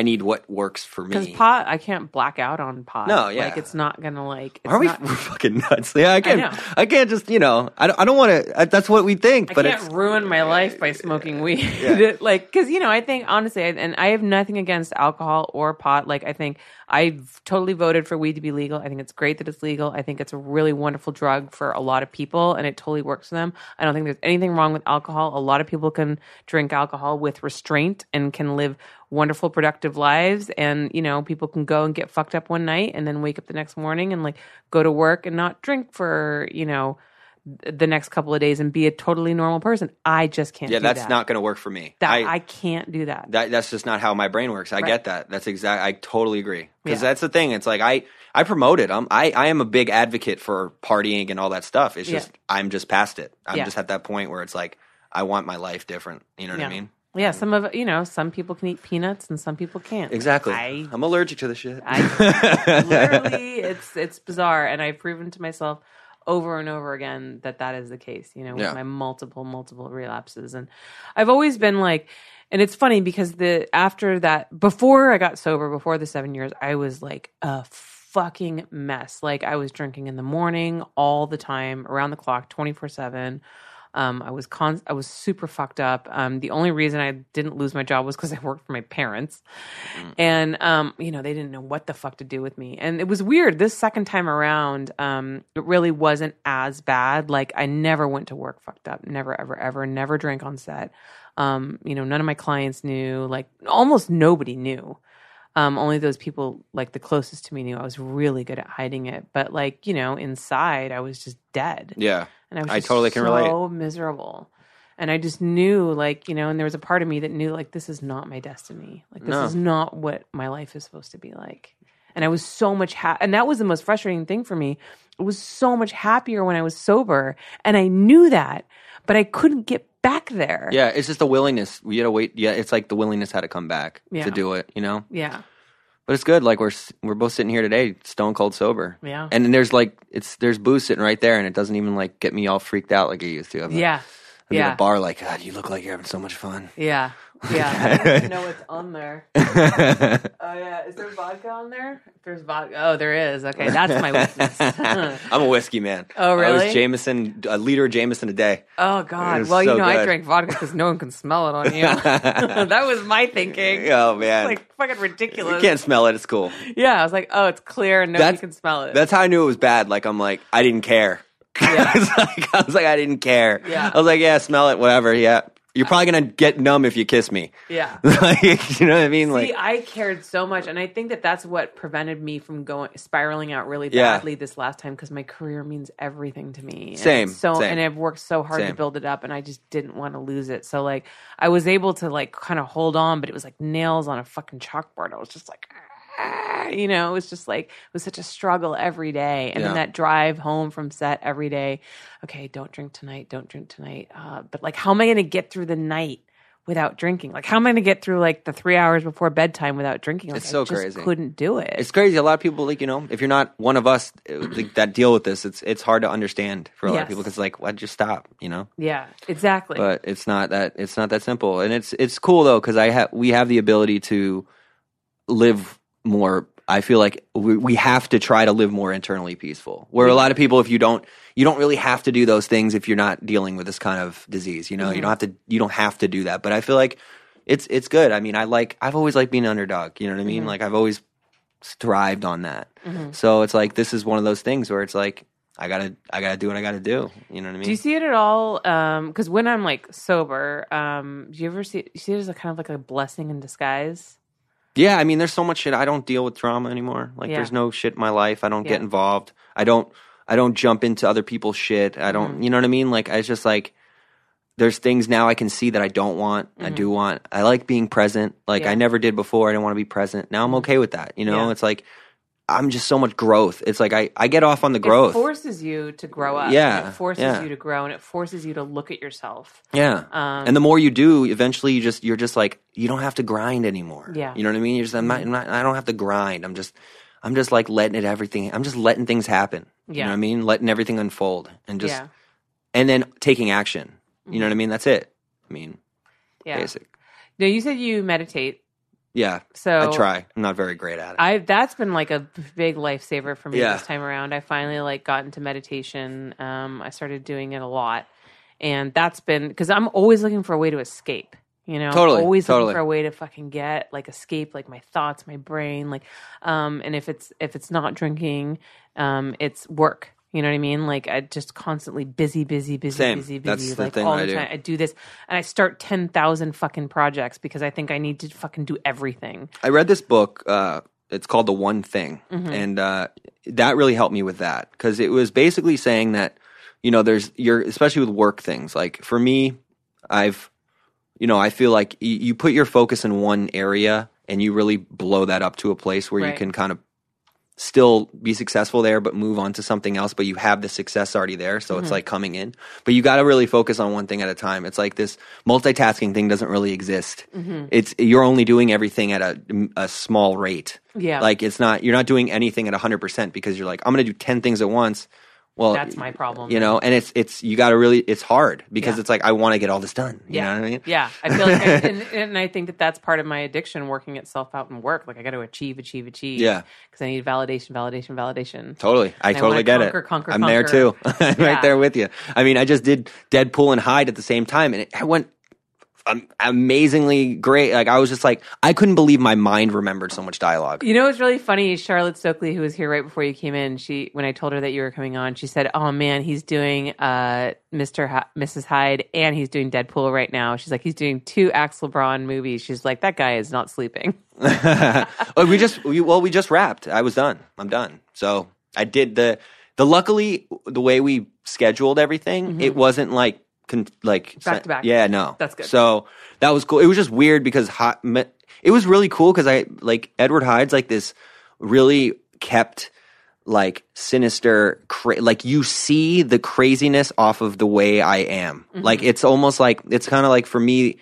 Speaker 2: I need what works for me.
Speaker 1: because pot, I can't black out on pot.
Speaker 2: No, yeah.
Speaker 1: like it's not gonna like. It's
Speaker 2: Are we
Speaker 1: not,
Speaker 2: we're fucking nuts? Yeah, I can't.
Speaker 1: know.
Speaker 2: I, can't just you know. I don't. I don't want to. That's what we think,
Speaker 1: I
Speaker 2: but
Speaker 1: can't
Speaker 2: it's
Speaker 1: ruin my life by smoking weed.
Speaker 2: Yeah.
Speaker 1: like, because you know, I think honestly, I- and I have nothing against alcohol or pot. Like, I think I've totally voted for weed to be legal. I think it's great that it's legal. I think it's a really wonderful drug for a lot of people, and it totally works for them. I don't think there's anything wrong with alcohol. A lot of people can drink alcohol with restraint and can live wonderful, productive lives. And you know, people can go and get fucked up one night and then wake up the next morning and like go to work and not drink for you know the next couple of days and be a totally normal person. I just can't.
Speaker 2: yeah. That's
Speaker 1: that.
Speaker 2: not going to work for me.
Speaker 1: that.
Speaker 2: I,
Speaker 1: I, can't do that.
Speaker 2: that that's just not how my brain works. I
Speaker 1: Right.
Speaker 2: get that. That's exact. I totally agree because
Speaker 1: Yeah.
Speaker 2: that's the thing. It's like I I promote it. I'm I I am a big advocate for partying and all that stuff. It's
Speaker 1: Yeah.
Speaker 2: just I'm just past it. I'm
Speaker 1: Yeah.
Speaker 2: just at that point where it's like I want my life different. You know what
Speaker 1: Yeah.
Speaker 2: I mean?
Speaker 1: Yeah, some of you know, some people can eat peanuts and some people can't.
Speaker 2: Exactly.
Speaker 1: I
Speaker 2: I'm allergic to the shit.
Speaker 1: I literally, it's it's bizarre, and I've proven to myself over and over again that that is the case. You know, with
Speaker 2: Yeah.
Speaker 1: my multiple multiple relapses, and I've always been like, And it's funny because the after that, before I got sober, before the seven years, I was like a fucking mess. Like I was drinking in the morning all the time, around the clock, twenty four seven. Um, I was con- I was super fucked up. Um, the only reason I didn't lose my job was because I worked for my parents, and um, you know they didn't know what the fuck to do with me. And it was weird. This second time around, um, it really wasn't as bad. Like I never went to work fucked up. Never, ever, ever. Never drank on set. Um, you know, none of my clients knew. Like almost nobody knew. Um, only those people like the closest to me knew. I was really good at hiding it, but like you know, inside I was just dead
Speaker 2: Yeah.
Speaker 1: And I was
Speaker 2: I totally can
Speaker 1: so
Speaker 2: relate.
Speaker 1: miserable. And I just knew, like, you know, and there was a part of me that knew, like, this is not my destiny. Like, this
Speaker 2: No.
Speaker 1: is not what my life is supposed to be like. And I was so much ha- and that was the most frustrating thing for me. It was so much happier when I was sober, and I knew that, but I couldn't get back there.
Speaker 2: Yeah, it's just the willingness. We gotta wait. Yeah, it's like the willingness had to come back
Speaker 1: Yeah.
Speaker 2: to do it. You know,
Speaker 1: yeah,
Speaker 2: but it's good. Like we're we're both sitting here today, stone cold sober.
Speaker 1: Yeah.
Speaker 2: and then there's like it's there's booze sitting right there, and it doesn't even like get me all freaked out like it used to. I'm like-
Speaker 1: yeah,
Speaker 2: I'm at
Speaker 1: yeah,
Speaker 2: a bar like, God, you look like you're having so much fun.
Speaker 1: yeah, yeah. I don't even know what's on there. Oh yeah, is there vodka on there? If there's vodka, oh, there is. Okay, that's my weakness.
Speaker 2: I'm a whiskey man.
Speaker 1: Oh,
Speaker 2: I was
Speaker 1: really?
Speaker 2: Jameson, a liter of Jameson a day.
Speaker 1: Oh God! Well, you
Speaker 2: so
Speaker 1: know, I drank vodka because no one can smell it on you. that was my thinking.
Speaker 2: Oh man,
Speaker 1: Like fucking ridiculous.
Speaker 2: you can't smell it. It's cool.
Speaker 1: Yeah, I was like, oh, it's clear and no
Speaker 2: one
Speaker 1: can smell it.
Speaker 2: That's how I knew it was bad. Like I'm like, I didn't care.
Speaker 1: Yeah.
Speaker 2: I, was like, I was like, I didn't care.
Speaker 1: Yeah.
Speaker 2: I was like, yeah, smell it, whatever. Yeah, you're probably gonna get numb if you kiss me.
Speaker 1: yeah.
Speaker 2: like, you know what I mean?
Speaker 1: See,
Speaker 2: Like,
Speaker 1: I cared so much, and I think that that's what prevented me from going spiraling out really
Speaker 2: Yeah.
Speaker 1: badly this last time because my career means everything to me. And
Speaker 2: Same,
Speaker 1: it's so,
Speaker 2: same.
Speaker 1: and I've worked so hard to
Speaker 2: Same.
Speaker 1: build it up, and I just didn't want to lose it. So, like, I was able to like kind of hold on, but it was like nails on a fucking chalkboard. I was just like. "Ah," You know, it was just like it was such a struggle every day, and then that drive home from set every day. Okay, don't drink tonight. Don't drink tonight. Uh, but like, how am I going to get through the night without drinking? Like, how am I going to get through like the three hours before bedtime without drinking? Like,
Speaker 2: It's so
Speaker 1: I just
Speaker 2: crazy.
Speaker 1: Couldn't do it.
Speaker 2: it's crazy. A lot of people, like, you know, if you're not one of us uh, like, that deal with this, it's it's hard to understand for a lot
Speaker 1: Yes.
Speaker 2: of people because, like, why'd you stop? You know.
Speaker 1: yeah, exactly.
Speaker 2: but it's not that it's not that simple and it's it's cool though because i have we have the ability to live more i feel like we, we have to try to live more internally peaceful. Where a lot of people if you don't you don't really have to do those things if you're not dealing with this kind of disease you know? You mm-hmm. don't have to you don't have to do that. But i feel like it's it's good. I mean i like i've always liked being an underdog you know what i mean? Mm-hmm. Like i've always thrived on that. Mm-hmm. So it's like this is one of those things where it's like i gotta i gotta do what i gotta do you know what i mean
Speaker 1: do you see it at all? Um, because when I'm like sober, um, do you ever see you see it as a kind of like a blessing in disguise?
Speaker 2: Yeah, I mean, there's so much shit. I don't deal with drama anymore. Like,
Speaker 1: Yeah.
Speaker 2: there's no shit in my life. I don't
Speaker 1: Yeah.
Speaker 2: get involved. I don't. I don't jump into other people's shit. I don't.
Speaker 1: Mm-hmm.
Speaker 2: You know what I mean? Like, I just like. There's things now I can see that I don't want. I do want. I like being present. Like
Speaker 1: Mm-hmm. Yeah.
Speaker 2: I never did before. I didn't want to be present. Now I'm okay with that. You know, it's like I'm just so much growth. It's like I I get off on the growth.
Speaker 1: It forces you to grow up.
Speaker 2: Yeah,
Speaker 1: it forces
Speaker 2: yeah.
Speaker 1: you to grow, and it forces you to look at yourself.
Speaker 2: Yeah.
Speaker 1: Um,
Speaker 2: and the more you do, eventually you just you're just like you don't have to grind anymore.
Speaker 1: Yeah. Mm-hmm.
Speaker 2: You know what I mean? You're just I'm not, I'm not I don't have to grind. I'm just I'm just like letting it everything I'm just letting things happen. You
Speaker 1: Yeah.
Speaker 2: know what I mean? Letting everything unfold and just
Speaker 1: yeah,
Speaker 2: and then taking action. You know what I mean? That's it. I mean,
Speaker 1: yeah.
Speaker 2: basic.
Speaker 1: No, you said you meditate,
Speaker 2: Yeah.
Speaker 1: so
Speaker 2: I try. I'm not very great at it.
Speaker 1: I that's been like a big lifesaver for me
Speaker 2: Yeah.
Speaker 1: this time around. I finally like got into meditation. Um, I started doing it a lot, and that's been because I'm always looking for a way to escape. You know,
Speaker 2: Totally,
Speaker 1: always
Speaker 2: totally.
Speaker 1: looking for a way to fucking get like escape, like my thoughts, my brain, like, um, and if it's if it's not drinking, um, it's work. You know what I mean? Like I just constantly busy, busy, busy,
Speaker 2: Same.
Speaker 1: busy, busy,
Speaker 2: That's the
Speaker 1: like
Speaker 2: thing
Speaker 1: all
Speaker 2: I
Speaker 1: the
Speaker 2: do.
Speaker 1: time. I do this, and I start ten thousand fucking projects because I think I need to fucking do everything.
Speaker 2: I read this book. Uh, it's called The One Thing,
Speaker 1: Mm-hmm.
Speaker 2: and uh, that really helped me with that because it was basically saying that you know there's you're especially with work things. Like for me, I've you know I feel like you put your focus in one area and you really blow that up to a place where you can kind of still be successful there but move on to something else but you have the success already there so
Speaker 1: Mm-hmm.
Speaker 2: it's like coming in but you got to really focus on one thing at a time it's like this multitasking thing doesn't really exist
Speaker 1: Mm-hmm.
Speaker 2: it's you're only doing everything at a, a small rate
Speaker 1: Yeah.
Speaker 2: like it's not you're not doing anything at 100% because you're like i'm going to do 10 things at once Well,
Speaker 1: That's my problem.
Speaker 2: You know, and it's it's you got to really it's hard because
Speaker 1: Yeah.
Speaker 2: it's like I want to get all this done. You
Speaker 1: yeah.
Speaker 2: know what I mean?
Speaker 1: Yeah. I feel like, I, and, and I think that that's part of my addiction, working itself out in work. Like I got to achieve, achieve, achieve.
Speaker 2: Yeah.
Speaker 1: Because I need validation, validation, validation.
Speaker 2: Totally. I
Speaker 1: I
Speaker 2: totally
Speaker 1: wanna
Speaker 2: get
Speaker 1: conquer,
Speaker 2: it.
Speaker 1: conquer,
Speaker 2: I'm there too.
Speaker 1: conquer.
Speaker 2: I'm
Speaker 1: Yeah.
Speaker 2: right there with you. I mean, I just did Deadpool and Hyde at the same time and it went um, amazingly great. Like I was just like I couldn't believe my mind remembered so much dialogue.
Speaker 1: You know what's really funny? Charlotte Stokely, who was here right before you came in, she when I told her that you were coming on, she said, "Oh man, he's doing uh, Mr. Hy- Mrs. Hyde and he's doing Deadpool right now." She's like, "He's doing two Axel Braun movies." She's like, "That guy is not sleeping."
Speaker 2: We just we, well we just wrapped. I was done. I'm done. So I did the the luckily the way we scheduled everything, it wasn't like con, like.
Speaker 1: Back to back.
Speaker 2: Yeah, no,
Speaker 1: That's good.
Speaker 2: So that was cool. It was just weird because hot. It was really cool because I like Edward Hyde's like this really kept like sinister cra- like you see the craziness off of the way I am.
Speaker 1: Mm-hmm.
Speaker 2: Like it's almost like it's kind of like for me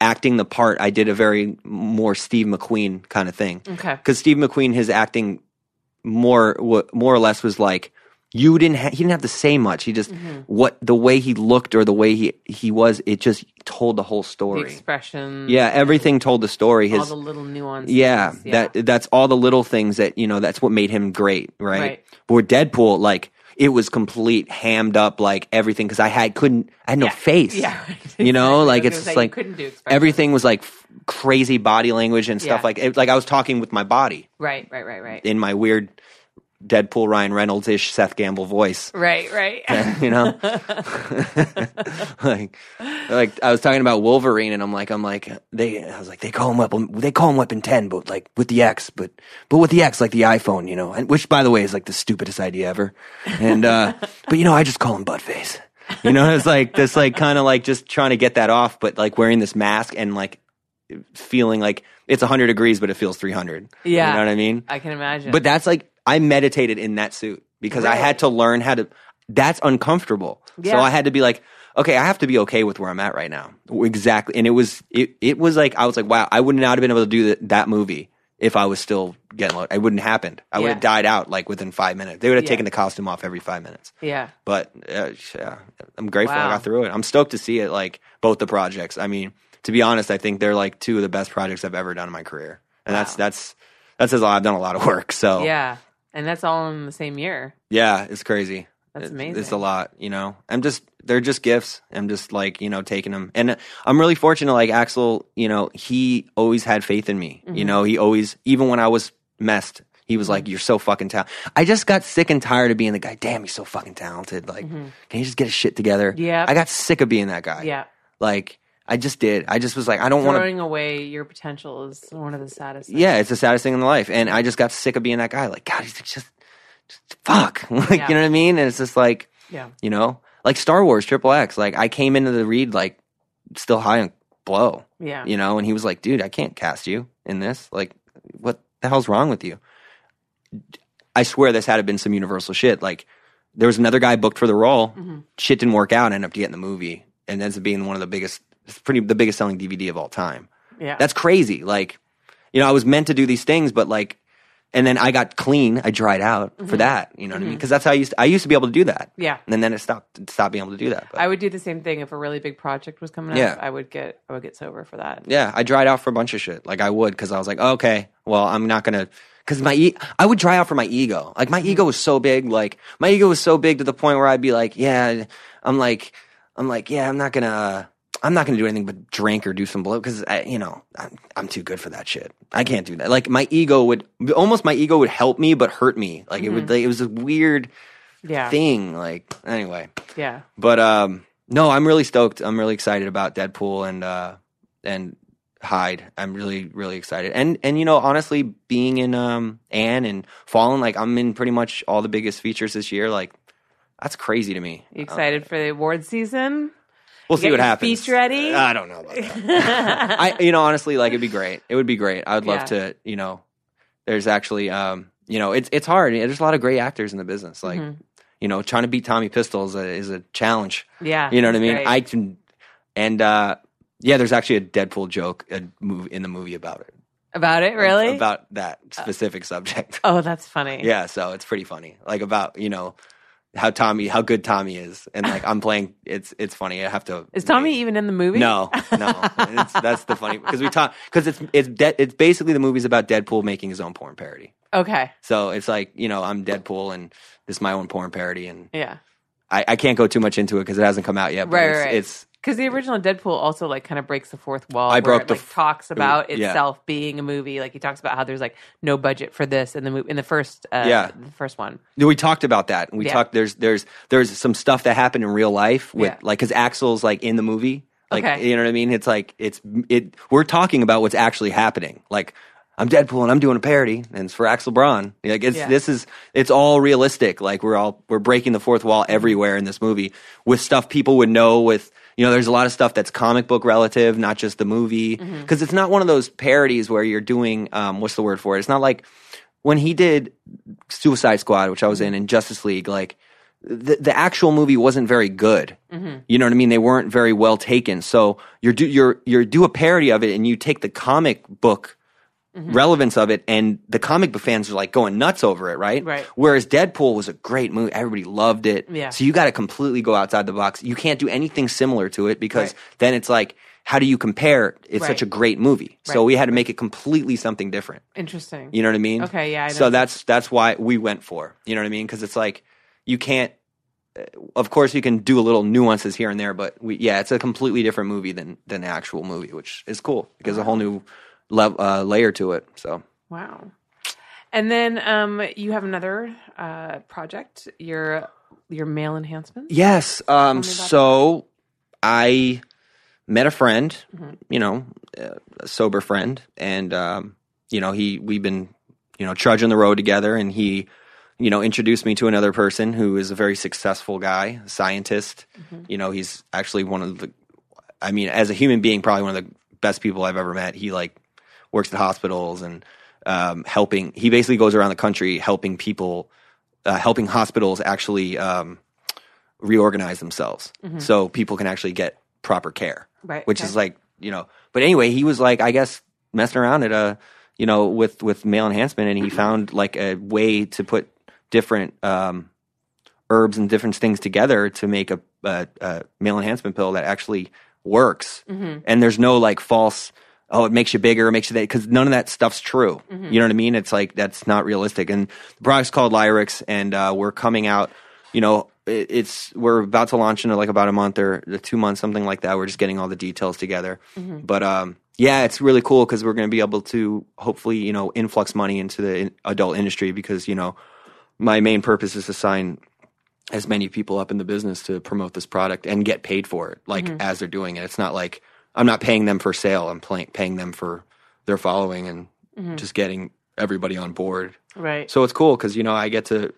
Speaker 2: acting the part I did a very more Steve McQueen kind of thing.
Speaker 1: Okay.
Speaker 2: Cuz Steve McQueen his acting more more or less was like you didn't ha- he didn't have to say much. He just
Speaker 1: Mm-hmm.
Speaker 2: what the way he looked or the way he he was it just told the whole
Speaker 1: The
Speaker 2: story.
Speaker 1: expression,
Speaker 2: yeah, everything told the story.
Speaker 1: all
Speaker 2: His
Speaker 1: the little nuances.
Speaker 2: yeah, that that's all the little things that you know. That's what made him great, right?
Speaker 1: Right.
Speaker 2: But with Deadpool, like it was complete hammed up, like everything because I had couldn't I had no
Speaker 1: Yeah.
Speaker 2: face.
Speaker 1: Yeah.
Speaker 2: you know, like it's just like
Speaker 1: couldn't do expression.
Speaker 2: everything was like f- crazy body language and stuff
Speaker 1: Yeah.
Speaker 2: like it, like I was talking with my body
Speaker 1: right, right, right, right,
Speaker 2: in my weird Deadpool Ryan Reynolds ish Seth Gamble voice.
Speaker 1: right, right.
Speaker 2: you know like like i was talking about wolverine and i'm like i'm like they i was like they call him weapon they call him weapon 10 but like with the x but but with the x like the iphone you know and which by the way is like the stupidest idea ever and uh but you know i just call him buttface you know it's like this like kind of like just trying to get that off but like wearing this mask and like feeling like it's 100 degrees but it feels 300
Speaker 1: Yeah.
Speaker 2: you know what i mean
Speaker 1: I can imagine.
Speaker 2: but that's like I meditated in that suit because I had to learn how to. That's uncomfortable. So I had to be like, okay, I have to be okay with where I'm at right now. Exactly. And it was it it was like I was like, wow, I would not have been able to do that, that movie if I was still getting. loaded. It wouldn't have happened. I would have died out like within five minutes. They would have
Speaker 1: Yeah.
Speaker 2: taken the costume off every five minutes.
Speaker 1: yeah,
Speaker 2: But uh, yeah, I'm grateful
Speaker 1: Wow.
Speaker 2: I got through it. I'm stoked to see it. Like both the projects. I mean, to be honest, I think they're like two of the best projects I've ever done in my career, and that's
Speaker 1: Wow.
Speaker 2: that's that says. I've done a lot of work. So
Speaker 1: yeah, and that's all in the same year.
Speaker 2: yeah, it's crazy.
Speaker 1: That's amazing.
Speaker 2: It's a lot, you know. I'm just they're just gifts. I'm just like you know taking them, and I'm really fortunate. Like Axel, you know, he always had faith in me. You
Speaker 1: Mm-hmm.
Speaker 2: know, he always even when I was messed, he was like, "You're so fucking talented." I just got sick and tired of being the guy. Damn, he's so fucking talented. Like, can you just get his shit together?
Speaker 1: Mm-hmm. Yeah.
Speaker 2: I got sick of being that guy.
Speaker 1: Yeah,
Speaker 2: like I just did. I just was like, I don't want to.
Speaker 1: throwing away your potential is one of the saddest. things.
Speaker 2: Yeah, it's the saddest thing in the life, and I just got sick of being that guy. Like, God, he's just, just fuck. like,
Speaker 1: Yeah.
Speaker 2: you know what I mean? And it's just like
Speaker 1: yeah,
Speaker 2: you know like star wars triple x like i came into the read like still high on blow
Speaker 1: yeah.
Speaker 2: you know and he was like dude i can't cast you in this like what the hell's wrong with you i swear this had to been some universal shit like there was another guy booked for the role
Speaker 1: Mm-hmm.
Speaker 2: shit didn't work out and ended up getting the movie and ends up being one of the biggest it's pretty the biggest selling dvd of all time
Speaker 1: yeah.
Speaker 2: that's crazy like you know i was meant to do these things but like and then i got clean i dried out for that you know what i mean because that's how i used to, i used to be able to do that
Speaker 1: Mm-hmm. yeah.
Speaker 2: and then it stopped it stopped being able to do that but
Speaker 1: I would do the same thing if a really big project was coming up.
Speaker 2: Yeah.
Speaker 1: I would get I would get sober for that.
Speaker 2: yeah i dried out for a bunch of shit like i would because i was like okay well i'm not gonna because my e- i would dry out for my ego like my ego was so big like my ego was so big to the point where i'd be like yeah i'm like i'm like yeah i'm not gonna uh, i'm not gonna do anything but drink or do some blow because you know I'm, I'm too good for that shit i can't do that like my ego would almost my ego would help me but hurt me like it would like, it was a weird
Speaker 1: Yeah,
Speaker 2: thing like anyway
Speaker 1: yeah.
Speaker 2: but um, no, I'm really stoked. I'm really excited about Deadpool and uh, and Hyde. I'm really really excited. And and you know, honestly, being in um Anne and Fallen, like I'm in pretty much all the biggest features this year. Like that's crazy to me.
Speaker 1: You excited for the award season?
Speaker 2: We'll see what happens.
Speaker 1: speech ready?
Speaker 2: I don't know about that. I you know honestly, like it'd be great. It would be great. I would love
Speaker 1: Yeah.
Speaker 2: to. You know, there's actually um you know it's it's hard. There's a lot of great actors in the business. Like
Speaker 1: Mm-hmm.
Speaker 2: you know, trying to beat Tommy Pistol is a, is a challenge.
Speaker 1: Yeah,
Speaker 2: You know what I mean?
Speaker 1: great.
Speaker 2: I can, and uh, yeah, there's actually a Deadpool joke a movie, in the movie about it.
Speaker 1: about it really.
Speaker 2: About that specific subject.
Speaker 1: oh, that's funny.
Speaker 2: yeah, so it's pretty funny. Like about you know how Tommy how good Tommy is, and like I'm playing. It's it's funny. I have to.
Speaker 1: Is Tommy even in the movie?
Speaker 2: No, no. it's, that's the funny because we talk because it's it's de- it's basically the movie's about Deadpool making his own porn parody.
Speaker 1: Okay.
Speaker 2: So it's like you know I'm Deadpool and this is my own porn parody, and
Speaker 1: Yeah.
Speaker 2: I, I can't go too much into it because it hasn't come out yet. But
Speaker 1: Right,
Speaker 2: it's,
Speaker 1: right.
Speaker 2: it's
Speaker 1: Because the original Deadpool also like kind of breaks the fourth wall.
Speaker 2: I
Speaker 1: where
Speaker 2: broke
Speaker 1: it,
Speaker 2: the
Speaker 1: like
Speaker 2: f-
Speaker 1: talks about
Speaker 2: yeah.
Speaker 1: itself being a movie. Like he talks about how there's like no budget for this in the movie in the first uh,
Speaker 2: Yeah.
Speaker 1: the first one.
Speaker 2: we talked about that. We
Speaker 1: Yeah.
Speaker 2: talked. There's there's there's some stuff that happened in real life with
Speaker 1: Yeah.
Speaker 2: like because Axel's like in the movie. Like
Speaker 1: Okay.
Speaker 2: you know what I mean? It's like it's it. We're talking about what's actually happening. Like I'm Deadpool and I'm doing a parody, and it's for Axel Braun. Like it's
Speaker 1: Yeah.
Speaker 2: this is it's all realistic. Like we're all we're breaking the fourth wall everywhere in this movie with stuff people would know. With you know, there's a lot of stuff that's comic book relative, not just the movie,
Speaker 1: Mm-hmm.
Speaker 2: because it's not one of those parodies where you're doing um, what's the word for it? It's not like when he did Suicide Squad, which I was in, in Justice League, like the the actual movie wasn't very good. You know what I mean? They weren't very well taken. So you're do you're you're do a parody of it, and you take the comic book relevance of it, and the comic book fans are like going nuts over it, right?
Speaker 1: Right.
Speaker 2: Whereas Deadpool was a great movie, everybody loved it.
Speaker 1: Yeah.
Speaker 2: So you got to completely go outside the box. You can't do anything similar to it because
Speaker 1: Right.
Speaker 2: then it's like. How do you compare? It's
Speaker 1: Right.
Speaker 2: such a great movie. So we had to make it completely something different.
Speaker 1: Interesting.
Speaker 2: You know what I mean?
Speaker 1: Okay, yeah, I.
Speaker 2: So that's that's why we went for. You know what I mean? Because it's like you can't. uh, Of course, you can do a little nuances here and there, but we yeah, it's a completely different movie than than the actual movie, which is cool because a whole new uh, layer to it. So
Speaker 1: Wow. And then um, you have another uh, project, your your male enhancement.
Speaker 2: yes, um, so I met a friend,
Speaker 1: Mm-hmm.
Speaker 2: you know, uh, a sober friend, and um, you know he we've been you know trudging the road together, and he you know introduced me to another person who is a very successful guy, scientist. You know, he's actually one of the, I mean, as a human being, probably one of the best people I've ever met. He like works at hospitals and um, helping. He basically goes around the country helping people, uh, helping hospitals actually um, reorganize themselves so people can actually get proper care
Speaker 1: Right,
Speaker 2: which
Speaker 1: okay.
Speaker 2: is like you know but anyway he was like i guess messing around at a you know with with male enhancement and he found like a way to put different um herbs and different things together to make a, a, a male enhancement pill that actually works
Speaker 1: Mm-hmm.
Speaker 2: and there's no like false oh it makes you bigger it makes you that because none of that stuff's true.
Speaker 1: Mm-hmm.
Speaker 2: you know what i mean? It's like that's not realistic. And the product's called lyrix and uh, we're coming out you know it, it's we're about to launch in like about a month or two months something like that. We're just getting all the details together. But um yeah it's really cool because we're going to be able to hopefully you know influx money into the in- adult industry because you know my main purpose is to sign as many people up in the business to promote this product and get paid for it like as they're doing it. It's not like i'm not paying them for sale i'm pay- paying them for their following and just getting everybody on board
Speaker 1: Right.
Speaker 2: so it's cool because you know I get to,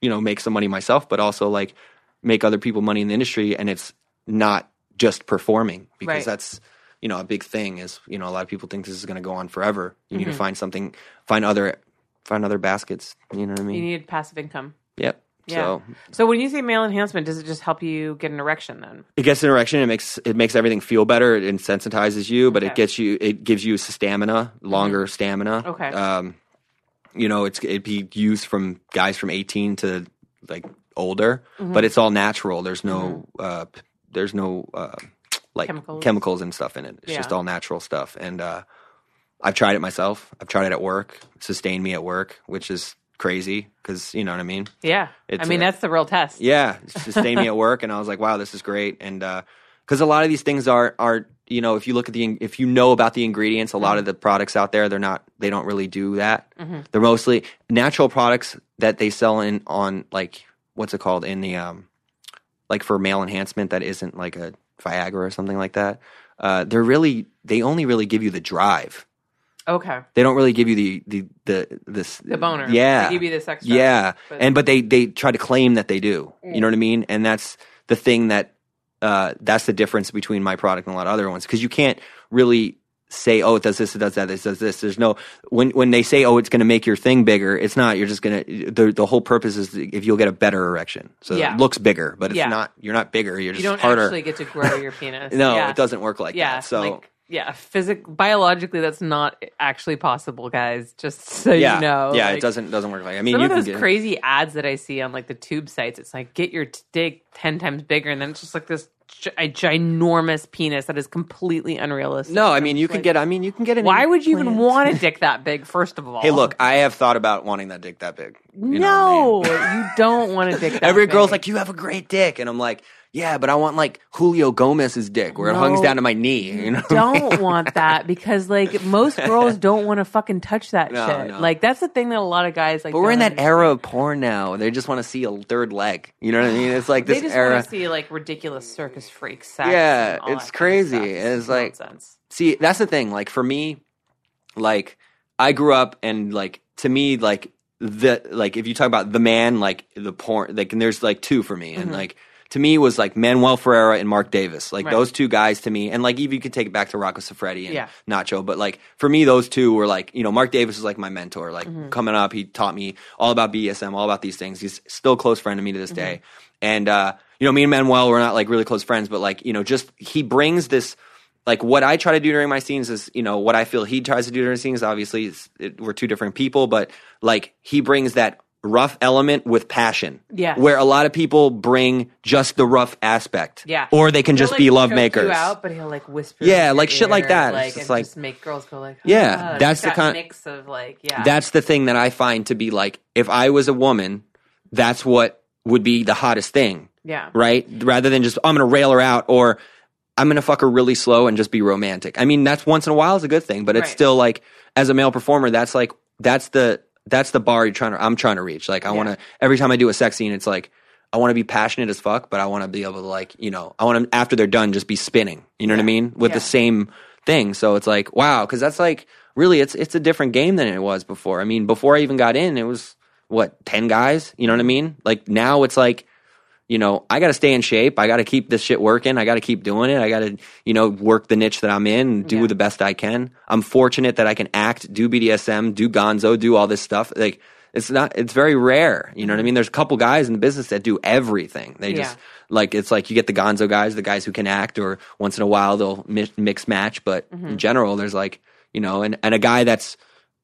Speaker 2: you know, make some money myself, but also like make other people money in the industry, and it's not just performing because
Speaker 1: Right.
Speaker 2: that's you know a big thing. Is you know a lot of people think this is going to go on forever. You need
Speaker 1: Mm-hmm.
Speaker 2: to find something, find other, find other baskets. You know what I mean?
Speaker 1: you need passive income.
Speaker 2: yep.
Speaker 1: Yeah.
Speaker 2: So
Speaker 1: So when you say male enhancement, does it just help you get an erection then?
Speaker 2: it gets an erection. It makes it makes everything feel better. It insensitizes you, but
Speaker 1: Okay.
Speaker 2: it gets you. It gives you stamina, longer stamina.
Speaker 1: Okay.
Speaker 2: Um, you know, it's it'd be used from guys from eighteen to like older,
Speaker 1: Mm-hmm.
Speaker 2: but it's all natural. There's no uh, there's no uh, like
Speaker 1: Chemicals.
Speaker 2: chemicals. and stuff in it. It's just all natural stuff. And uh, I've tried it myself. I've tried it at work. It sustained me at work, which is crazy because you know what I mean.
Speaker 1: Yeah.
Speaker 2: It's
Speaker 1: I mean,
Speaker 2: a-
Speaker 1: that's the real test.
Speaker 2: Yeah, it sustained me at work, and I was like, "Wow, this is great." And because a lot of these things are are you know, if you look at the if you know about the ingredients, a lot of the products out there they're not they don't really do that. They're mostly natural products that they sell in on like what's it called in the um like for male enhancement that isn't like a Viagra or something like that. Uh, they're really they only really give you the drive.
Speaker 1: Okay.
Speaker 2: They don't really give you the the the this
Speaker 1: The boner.
Speaker 2: Yeah,
Speaker 1: They give you this extra.
Speaker 2: yeah,
Speaker 1: but-
Speaker 2: and but they they try to claim that they do. You know what I mean? And that's the thing that uh, that's the difference between my product and a lot of other ones because you can't really say, oh, it does this, it does that, it does this. There's no when when they say, oh, it's going to make your thing bigger. It's not. You're just gonna the the whole purpose is if you'll get a better erection, so
Speaker 1: Yeah.
Speaker 2: it looks bigger, but it's
Speaker 1: Yeah.
Speaker 2: not. You're not bigger. You're just You
Speaker 1: don't
Speaker 2: harder.
Speaker 1: actually get to grow your penis.
Speaker 2: no,
Speaker 1: yeah.
Speaker 2: it doesn't work like
Speaker 1: Yeah.
Speaker 2: that. So
Speaker 1: like yeah, physic biologically, that's not actually possible, guys. Just so
Speaker 2: yeah,
Speaker 1: you know,
Speaker 2: yeah,
Speaker 1: Like,
Speaker 2: it doesn't doesn't work like. I mean,
Speaker 1: Some
Speaker 2: you
Speaker 1: of
Speaker 2: can
Speaker 1: those
Speaker 2: get,
Speaker 1: crazy ads that I see on like the tube sites, it's like get your t- dick ten times bigger, and then it's just like this a ginormous penis that is completely unrealistic.
Speaker 2: no. I mean, you
Speaker 1: just
Speaker 2: can get. I mean, you can get.
Speaker 1: Why would you even want a dick that big? First of all,
Speaker 2: Hey, look, I have thought about wanting that dick that big. You
Speaker 1: no,
Speaker 2: I mean?
Speaker 1: you don't want a dick. That
Speaker 2: Every girl's like, "You have a great dick," and I'm like, "Yeah, but I want like Julio Gomez's dick, where it hangs down to my knee." You know? what I mean?
Speaker 1: don't want that because like most girls don't want to fucking touch that
Speaker 2: No,
Speaker 1: shit.
Speaker 2: no.
Speaker 1: Like that's the thing that a lot of guys like.
Speaker 2: But we're in
Speaker 1: don't
Speaker 2: that era of porn now. They just want to see a third leg. You know what I mean? It's like
Speaker 1: They
Speaker 2: this
Speaker 1: just
Speaker 2: era.
Speaker 1: want to see like ridiculous circus freak sex.
Speaker 2: Yeah,
Speaker 1: and all
Speaker 2: it's
Speaker 1: that kind of
Speaker 2: crazy.
Speaker 1: stuff.
Speaker 2: It's like-
Speaker 1: nonsense.
Speaker 2: See, that's the thing. Like for me, like I grew up and like to me, like the like if you talk about the man, like the porn, like and there's like two for me, and mm-hmm. like to me was like Manuel Ferreira and Mark Davis, like
Speaker 1: Right.
Speaker 2: those two guys to me, and like even you could take it back to Rocco Siffredi and
Speaker 1: Yeah.
Speaker 2: Nacho, but like for me, those two were like you know Mark Davis is like my mentor, like
Speaker 1: Mm-hmm.
Speaker 2: coming up, he taught me all about BSM, all about these things. He's still a close friend to me to
Speaker 1: Mm-hmm.
Speaker 2: this day, and uh, you know me and Manuel we're not like really close friends, but like you know just he brings this like what I try to do during my scenes is, you know, what I feel he tries to do during scenes. Obviously, it's, it, we're two different people, but like he brings that rough element with passion.
Speaker 1: Yeah.
Speaker 2: Where a lot of people bring just the rough aspect.
Speaker 1: Yeah,
Speaker 2: Or they can
Speaker 1: He'll,
Speaker 2: just
Speaker 1: like,
Speaker 2: be love makers.
Speaker 1: You out, but he'll like whisper.
Speaker 2: Yeah, like shit like that. It's
Speaker 1: Like,
Speaker 2: just
Speaker 1: and
Speaker 2: like-
Speaker 1: just make girls go like,
Speaker 2: Yeah,
Speaker 1: ah,
Speaker 2: that's
Speaker 1: that
Speaker 2: the kind- of
Speaker 1: mix of like, yeah,
Speaker 2: That's the thing that I find to be like, if I was a woman, that's what would be the hottest thing.
Speaker 1: yeah,
Speaker 2: right? Rather than just I'm gonna rail her out or I'm gonna fuck her really slow and just be romantic. I mean, that's once in a while is a good thing, but it's
Speaker 1: Right.
Speaker 2: still like as a male performer, that's like that's the that's the bar you're trying to I'm trying to reach. Like I
Speaker 1: Yeah.
Speaker 2: want to every time I do a sex scene, it's like I want to be passionate as fuck, but I want to be able to like you know I want to after they're done just be spinning. You know what I mean with
Speaker 1: Yeah.
Speaker 2: the same thing. So it's like wow, because that's like really it's it's a different game than it was before. I mean, before I even got in, it was what ten guys. You know what I mean? Like now it's like you know, I got to stay in shape. I got to keep this shit working. I got to keep doing it. I got to, you know, work the niche that I'm in and do
Speaker 1: Yeah.
Speaker 2: the best I can. I'm fortunate that I can act, do BDSM, do gonzo, do all this stuff. Like, it's not, it's very rare. You know what I mean? Mm-hmm. There's a couple guys in the business that do everything. They just,
Speaker 1: Yeah.
Speaker 2: like, it's like you get the gonzo guys, the guys who can act, or once in a while they'll mi- mix match. But in mm-hmm. general, there's like, you know, and, and a guy that's,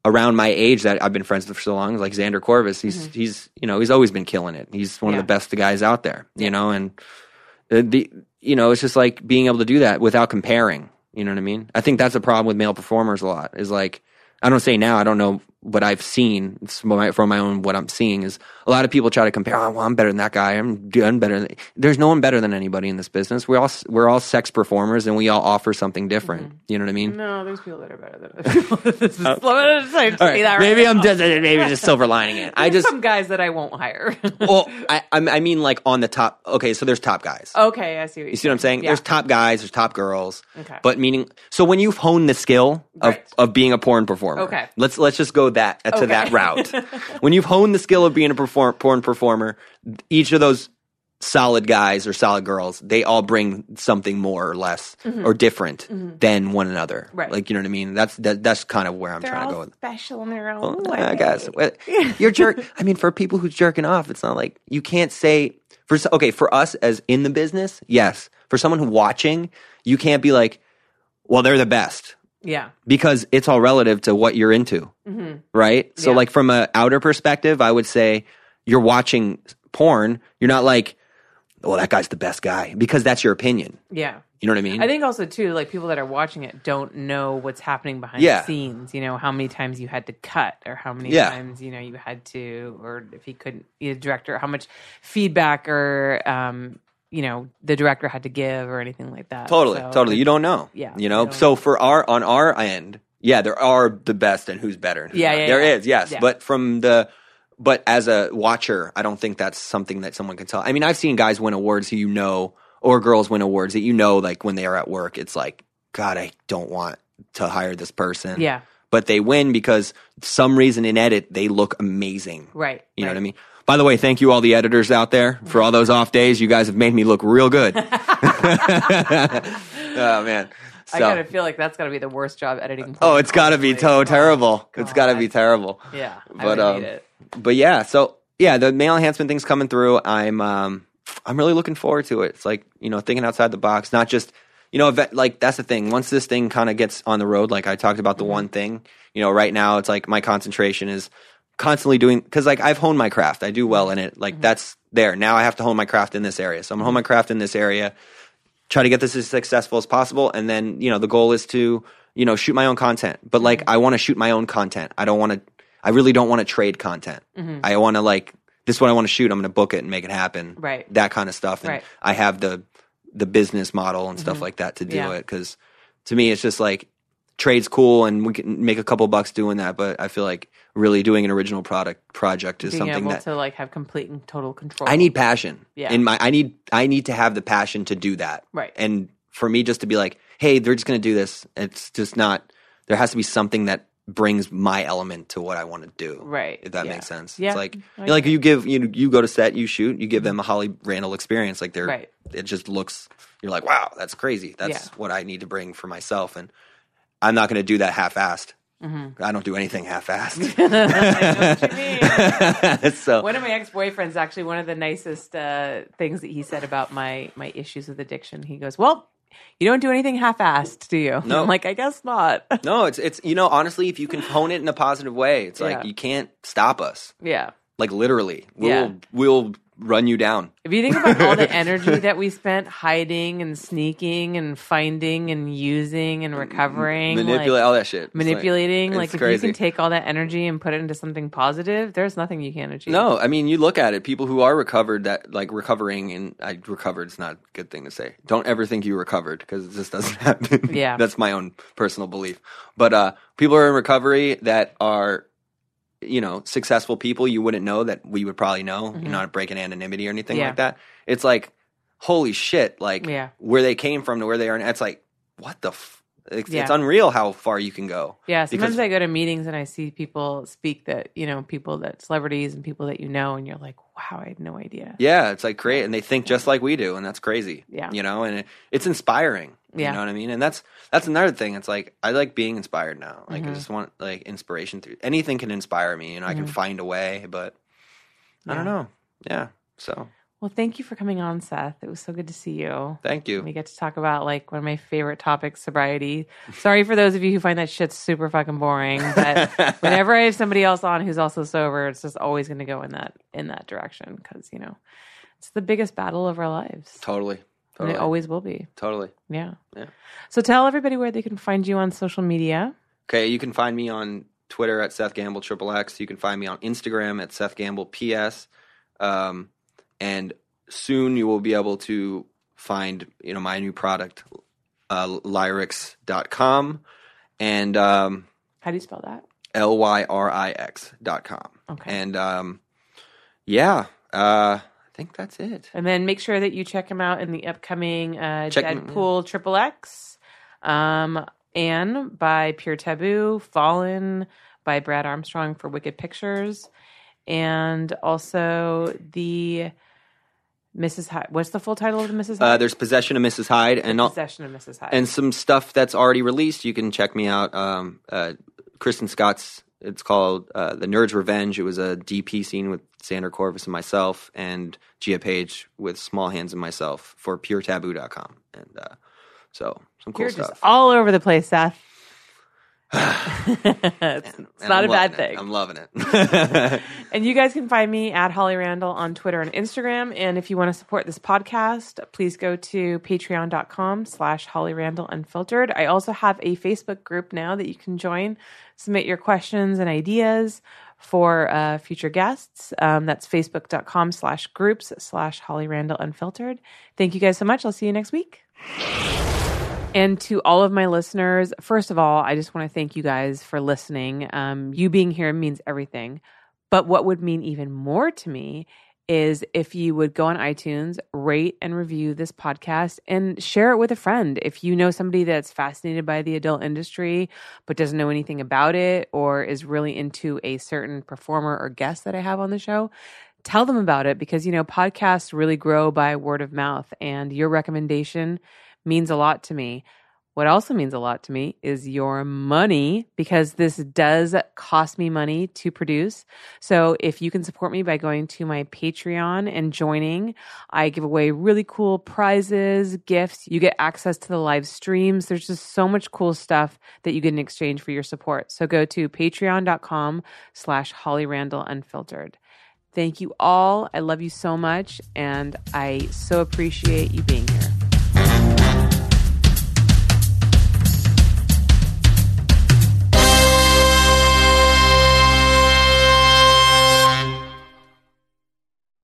Speaker 2: around my age that I've been friends with for so long, like Xander Corvus. He's he's you know he's always been killing it. He's one
Speaker 1: Yeah.
Speaker 2: of the best guys out there. You know, and uh, the you know it's just like being able to do that without comparing. You know what I mean? I think that's a problem with male performers a lot. Is like I don't say now. I don't know what I've seen my, from my own what I'm seeing is a lot of people try to compare. Oh, well, I'm better than that guy. I'm doing better. Than, there's no one better than anybody in this business. We're all we're all sex performers, and we all offer something different. Mm-hmm. You know what I mean?
Speaker 1: No, there's people that are better than us. this is, oh. say that right
Speaker 2: maybe
Speaker 1: now.
Speaker 2: I'm just uh, maybe just silver lining it. I just
Speaker 1: some guys that I won't hire.
Speaker 2: well, I I'm- mean like on the top. Okay, so there's top guys.
Speaker 1: okay, I see what
Speaker 2: You see what I'm saying?
Speaker 1: Yeah.
Speaker 2: There's top guys, there's top girls.
Speaker 1: Okay.
Speaker 2: But meaning, so when you've honed the skill of,
Speaker 1: Right.
Speaker 2: of being a porn performer,
Speaker 1: Okay.
Speaker 2: let's let's just go that uh, to
Speaker 1: Okay.
Speaker 2: that route. when you've honed the skill of being a perform, porn performer, each of those solid guys or solid girls, they all bring something more or less or different than one another.
Speaker 1: Mm-hmm. Right.
Speaker 2: Like you know what I mean? That's that, that's kind of where I'm
Speaker 1: They're
Speaker 2: trying to go with.
Speaker 1: special in their own
Speaker 2: Well,
Speaker 1: way.
Speaker 2: I guess you're jerk. I mean, for people who's jerking off, it's not like you can't say for okay for us as in the business. Yes, for someone who watching, you can't be like, well, they're the best
Speaker 1: Yeah.
Speaker 2: because it's all relative to what you're into, right? So,
Speaker 1: Yeah.
Speaker 2: like from an outer perspective, I would say you're watching porn. You're not like, well, that guy's the best guy because that's your opinion.
Speaker 1: Yeah.
Speaker 2: You know what I mean?
Speaker 1: I think also too, like people that are watching it don't know what's happening behind
Speaker 2: Yeah.
Speaker 1: the scenes. You know how many times you had to cut, or how many
Speaker 2: Yeah.
Speaker 1: times you know you had to, or if he couldn't, the director, how much feedback or um, you know the director had to give, or anything like that.
Speaker 2: Totally,
Speaker 1: So
Speaker 2: totally. You don't know.
Speaker 1: Yeah,
Speaker 2: You know. So
Speaker 1: know.
Speaker 2: for our on our end, yeah, there are the best and who's better. and who's
Speaker 1: Yeah, yeah,
Speaker 2: There
Speaker 1: yeah.
Speaker 2: is, yes.
Speaker 1: Yeah.
Speaker 2: But from the but as a watcher, I don't think that's something that someone can tell. I mean, I've seen guys win awards who you know, or girls win awards that you know, like when they are at work, it's like, God, I don't want to hire this person.
Speaker 1: Yeah.
Speaker 2: But they win because some reason in edit they look amazing.
Speaker 1: Right.
Speaker 2: You know what I mean? By the way, thank you all the editors out there for all those off days. You guys have made me look real good. oh man.
Speaker 1: I
Speaker 2: kind
Speaker 1: gotta feel like that's gotta be the worst job editing.
Speaker 2: oh, it's got to be so terrible. It's got to be terrible.
Speaker 1: Yeah, I
Speaker 2: But um,
Speaker 1: hate it.
Speaker 2: but yeah. So yeah, the male enhancement thing's coming through. I'm um, I'm really looking forward to it. It's like you know, thinking outside the box, not just you know, like that's the thing. Once this thing kind of gets on the road, like I talked about the one thing, you know, right now it's like my concentration is constantly doing because like I've honed my craft. I do well in it. Mm-hmm. Like that's there. Now I have to hone my craft in this area. So I'm gonna hone my craft in this area, try to get this as successful as possible, and then you know the goal is to you know shoot my own content. But like mm-hmm. I want to shoot my own content. I don't want to. I really don't want to trade content. Mm-hmm. I want to like this is what I want to shoot. I'm going to book it and make it happen.
Speaker 1: Right.
Speaker 2: That kind of stuff. And
Speaker 1: Right.
Speaker 2: I have the the business model and stuff like that to do
Speaker 1: Yeah.
Speaker 2: it because to me it's just like trade's cool and we can make a couple bucks doing that but i feel like really doing an original product project is
Speaker 1: Being
Speaker 2: something
Speaker 1: able
Speaker 2: that
Speaker 1: to like have complete and total control.
Speaker 2: i need passion
Speaker 1: Yeah.
Speaker 2: in my i need i need to have the passion to do that
Speaker 1: Right.
Speaker 2: and for me just to be like hey they're just going to do this it's just not there has to be something that brings my element to what i want to do
Speaker 1: Right.
Speaker 2: if that
Speaker 1: Yeah.
Speaker 2: makes sense
Speaker 1: Yeah.
Speaker 2: it's like
Speaker 1: I
Speaker 2: like you give you you go to set you shoot you give mm-hmm. them a holly randall experience like they're
Speaker 1: Right.
Speaker 2: it just looks you're like wow that's crazy that's
Speaker 1: Yeah.
Speaker 2: what i need to bring for myself and i'm not going to do that half-assed
Speaker 1: Mm-hmm.
Speaker 2: i don't do anything half-assed
Speaker 1: I know what you mean.
Speaker 2: so
Speaker 1: One of my ex boyfriends, actually, one of the nicest uh, things that he said about my my issues with addiction. He goes, "Well, you don't do anything half-assed, do you?"
Speaker 2: No.
Speaker 1: I'm like, I guess not.
Speaker 2: no it's it's you know honestly if you can hone it in a positive way it's like
Speaker 1: Yeah.
Speaker 2: you can't stop us
Speaker 1: yeah.
Speaker 2: like literally we'll
Speaker 1: Yeah.
Speaker 2: we'll run you down
Speaker 1: If you think about all the energy that we spent hiding and sneaking and finding and using and recovering,
Speaker 2: manipulate
Speaker 1: like,
Speaker 2: all that shit It's like-
Speaker 1: manipulating,
Speaker 2: it's
Speaker 1: like, if
Speaker 2: crazy.
Speaker 1: you can take all that energy and put it into something positive, there's nothing you can't achieve.
Speaker 2: No, I mean you look at it. People who are recovered, that like recovering, and I recovered is not a good thing to say. Don't ever think you recovered because it just doesn't happen.
Speaker 1: Yeah.
Speaker 2: that's my own personal belief. But uh, people are in recovery that are, you know, successful people. You wouldn't know that we would probably know. You're not breaking anonymity or anything
Speaker 1: Mm-hmm. Yeah.
Speaker 2: like that. It's like, holy shit! Like
Speaker 1: Yeah.
Speaker 2: where they came from to where they are. now. It's like what the. F- it's, it's unreal how far you can go.
Speaker 1: Yeah, sometimes
Speaker 2: Because-
Speaker 1: I go to meetings and I see people speak that, you know, people that celebrities and people that you know, and you're like, wow, I had no idea.
Speaker 2: Yeah, it's like great, and they think just like we do, and that's crazy.
Speaker 1: Yeah.
Speaker 2: you know, and it, it's inspiring.
Speaker 1: Yeah.
Speaker 2: you know what I mean. And that's that's another thing. It's like I like being inspired now. Like
Speaker 1: Mm-hmm.
Speaker 2: I just want like inspiration through anything can inspire me, and I can find a way. But I don't know. Yeah. So
Speaker 1: Well, thank you for coming on, Seth. It was so good to see you.
Speaker 2: thank you.
Speaker 1: We get to talk about like one of my favorite topics, sobriety. Sorry for those of you who find that shit super fucking boring, but whenever I have somebody else on who's also sober, it's just always going to go in that in that direction because you know it's the biggest battle of our lives,
Speaker 2: Totally.
Speaker 1: and it always will be.
Speaker 2: totally.
Speaker 1: Yeah.
Speaker 2: Yeah.
Speaker 1: So tell everybody where they can find you on social media.
Speaker 2: Okay, you can find me on Twitter at Seth Gamble Triple X. You can find me on Instagram at Seth Gamble PS. Um, and soon you will be able to find you know my new product, uh, lyrix.com and um,
Speaker 1: How do you spell that?
Speaker 2: L Y R I X dot com.
Speaker 1: Okay.
Speaker 2: And um, yeah, uh, I think that's it.
Speaker 1: And then make sure that you check him out in the upcoming uh,
Speaker 2: Check-
Speaker 1: Deadpool Triple X, um, Anne by Pure Taboo, Fallen by Brad Armstrong for Wicked Pictures, and also the Mrs. Hyde. What's the full title of the Mrs.
Speaker 2: Uh,
Speaker 1: Hyde?
Speaker 2: there's Possession of Mrs. Hyde and all,
Speaker 1: Possession of Mrs. Hyde.
Speaker 2: and some stuff that's already released. You can check me out. Um, uh, Kristen Scott's. It's called uh, The Nerd's Revenge. It was a DP scene with Xander Corvus and myself, and Gia Paige with Small Hands and myself for PureTaboo.com. And uh, so some cool
Speaker 1: You're
Speaker 2: stuff.
Speaker 1: just all over the place, Seth. it's
Speaker 2: And
Speaker 1: not
Speaker 2: I'm
Speaker 1: a bad
Speaker 2: loving it.
Speaker 1: thing.
Speaker 2: I'm loving it.
Speaker 1: And you guys can find me at Holly Randall on Twitter and Instagram. And if you want to support this podcast, please go to patreon.com slash Holly Randall Unfiltered. I also have a Facebook group now that you can join. Submit your questions and ideas for uh, future guests. Um, that's facebook.com slash groups slash Holly Randall Unfiltered. Thank you guys so much. I'll see you next week. And to all of my listeners, first of all, I just want to thank you guys for listening. Um, you being here means everything. But what would mean even more to me is if you would go on iTunes, rate and review this podcast, and share it with a friend. If you know somebody that's fascinated by the adult industry but doesn't know anything about it or is really into a certain performer or guest that I have on the show, tell them about it because, you know, podcasts really grow by word of mouth, and your recommendation means a lot to me. What also means a lot to me is your money because this does cost me money to produce. So if you can support me by going to my Patreon and joining, I give away really cool prizes, gifts. You get access to the live streams. There's just so much cool stuff that you get in exchange for your support. So go to patreon.com slash Holly Randall Unfiltered. Thank you all. I love you so much and I so appreciate you being here.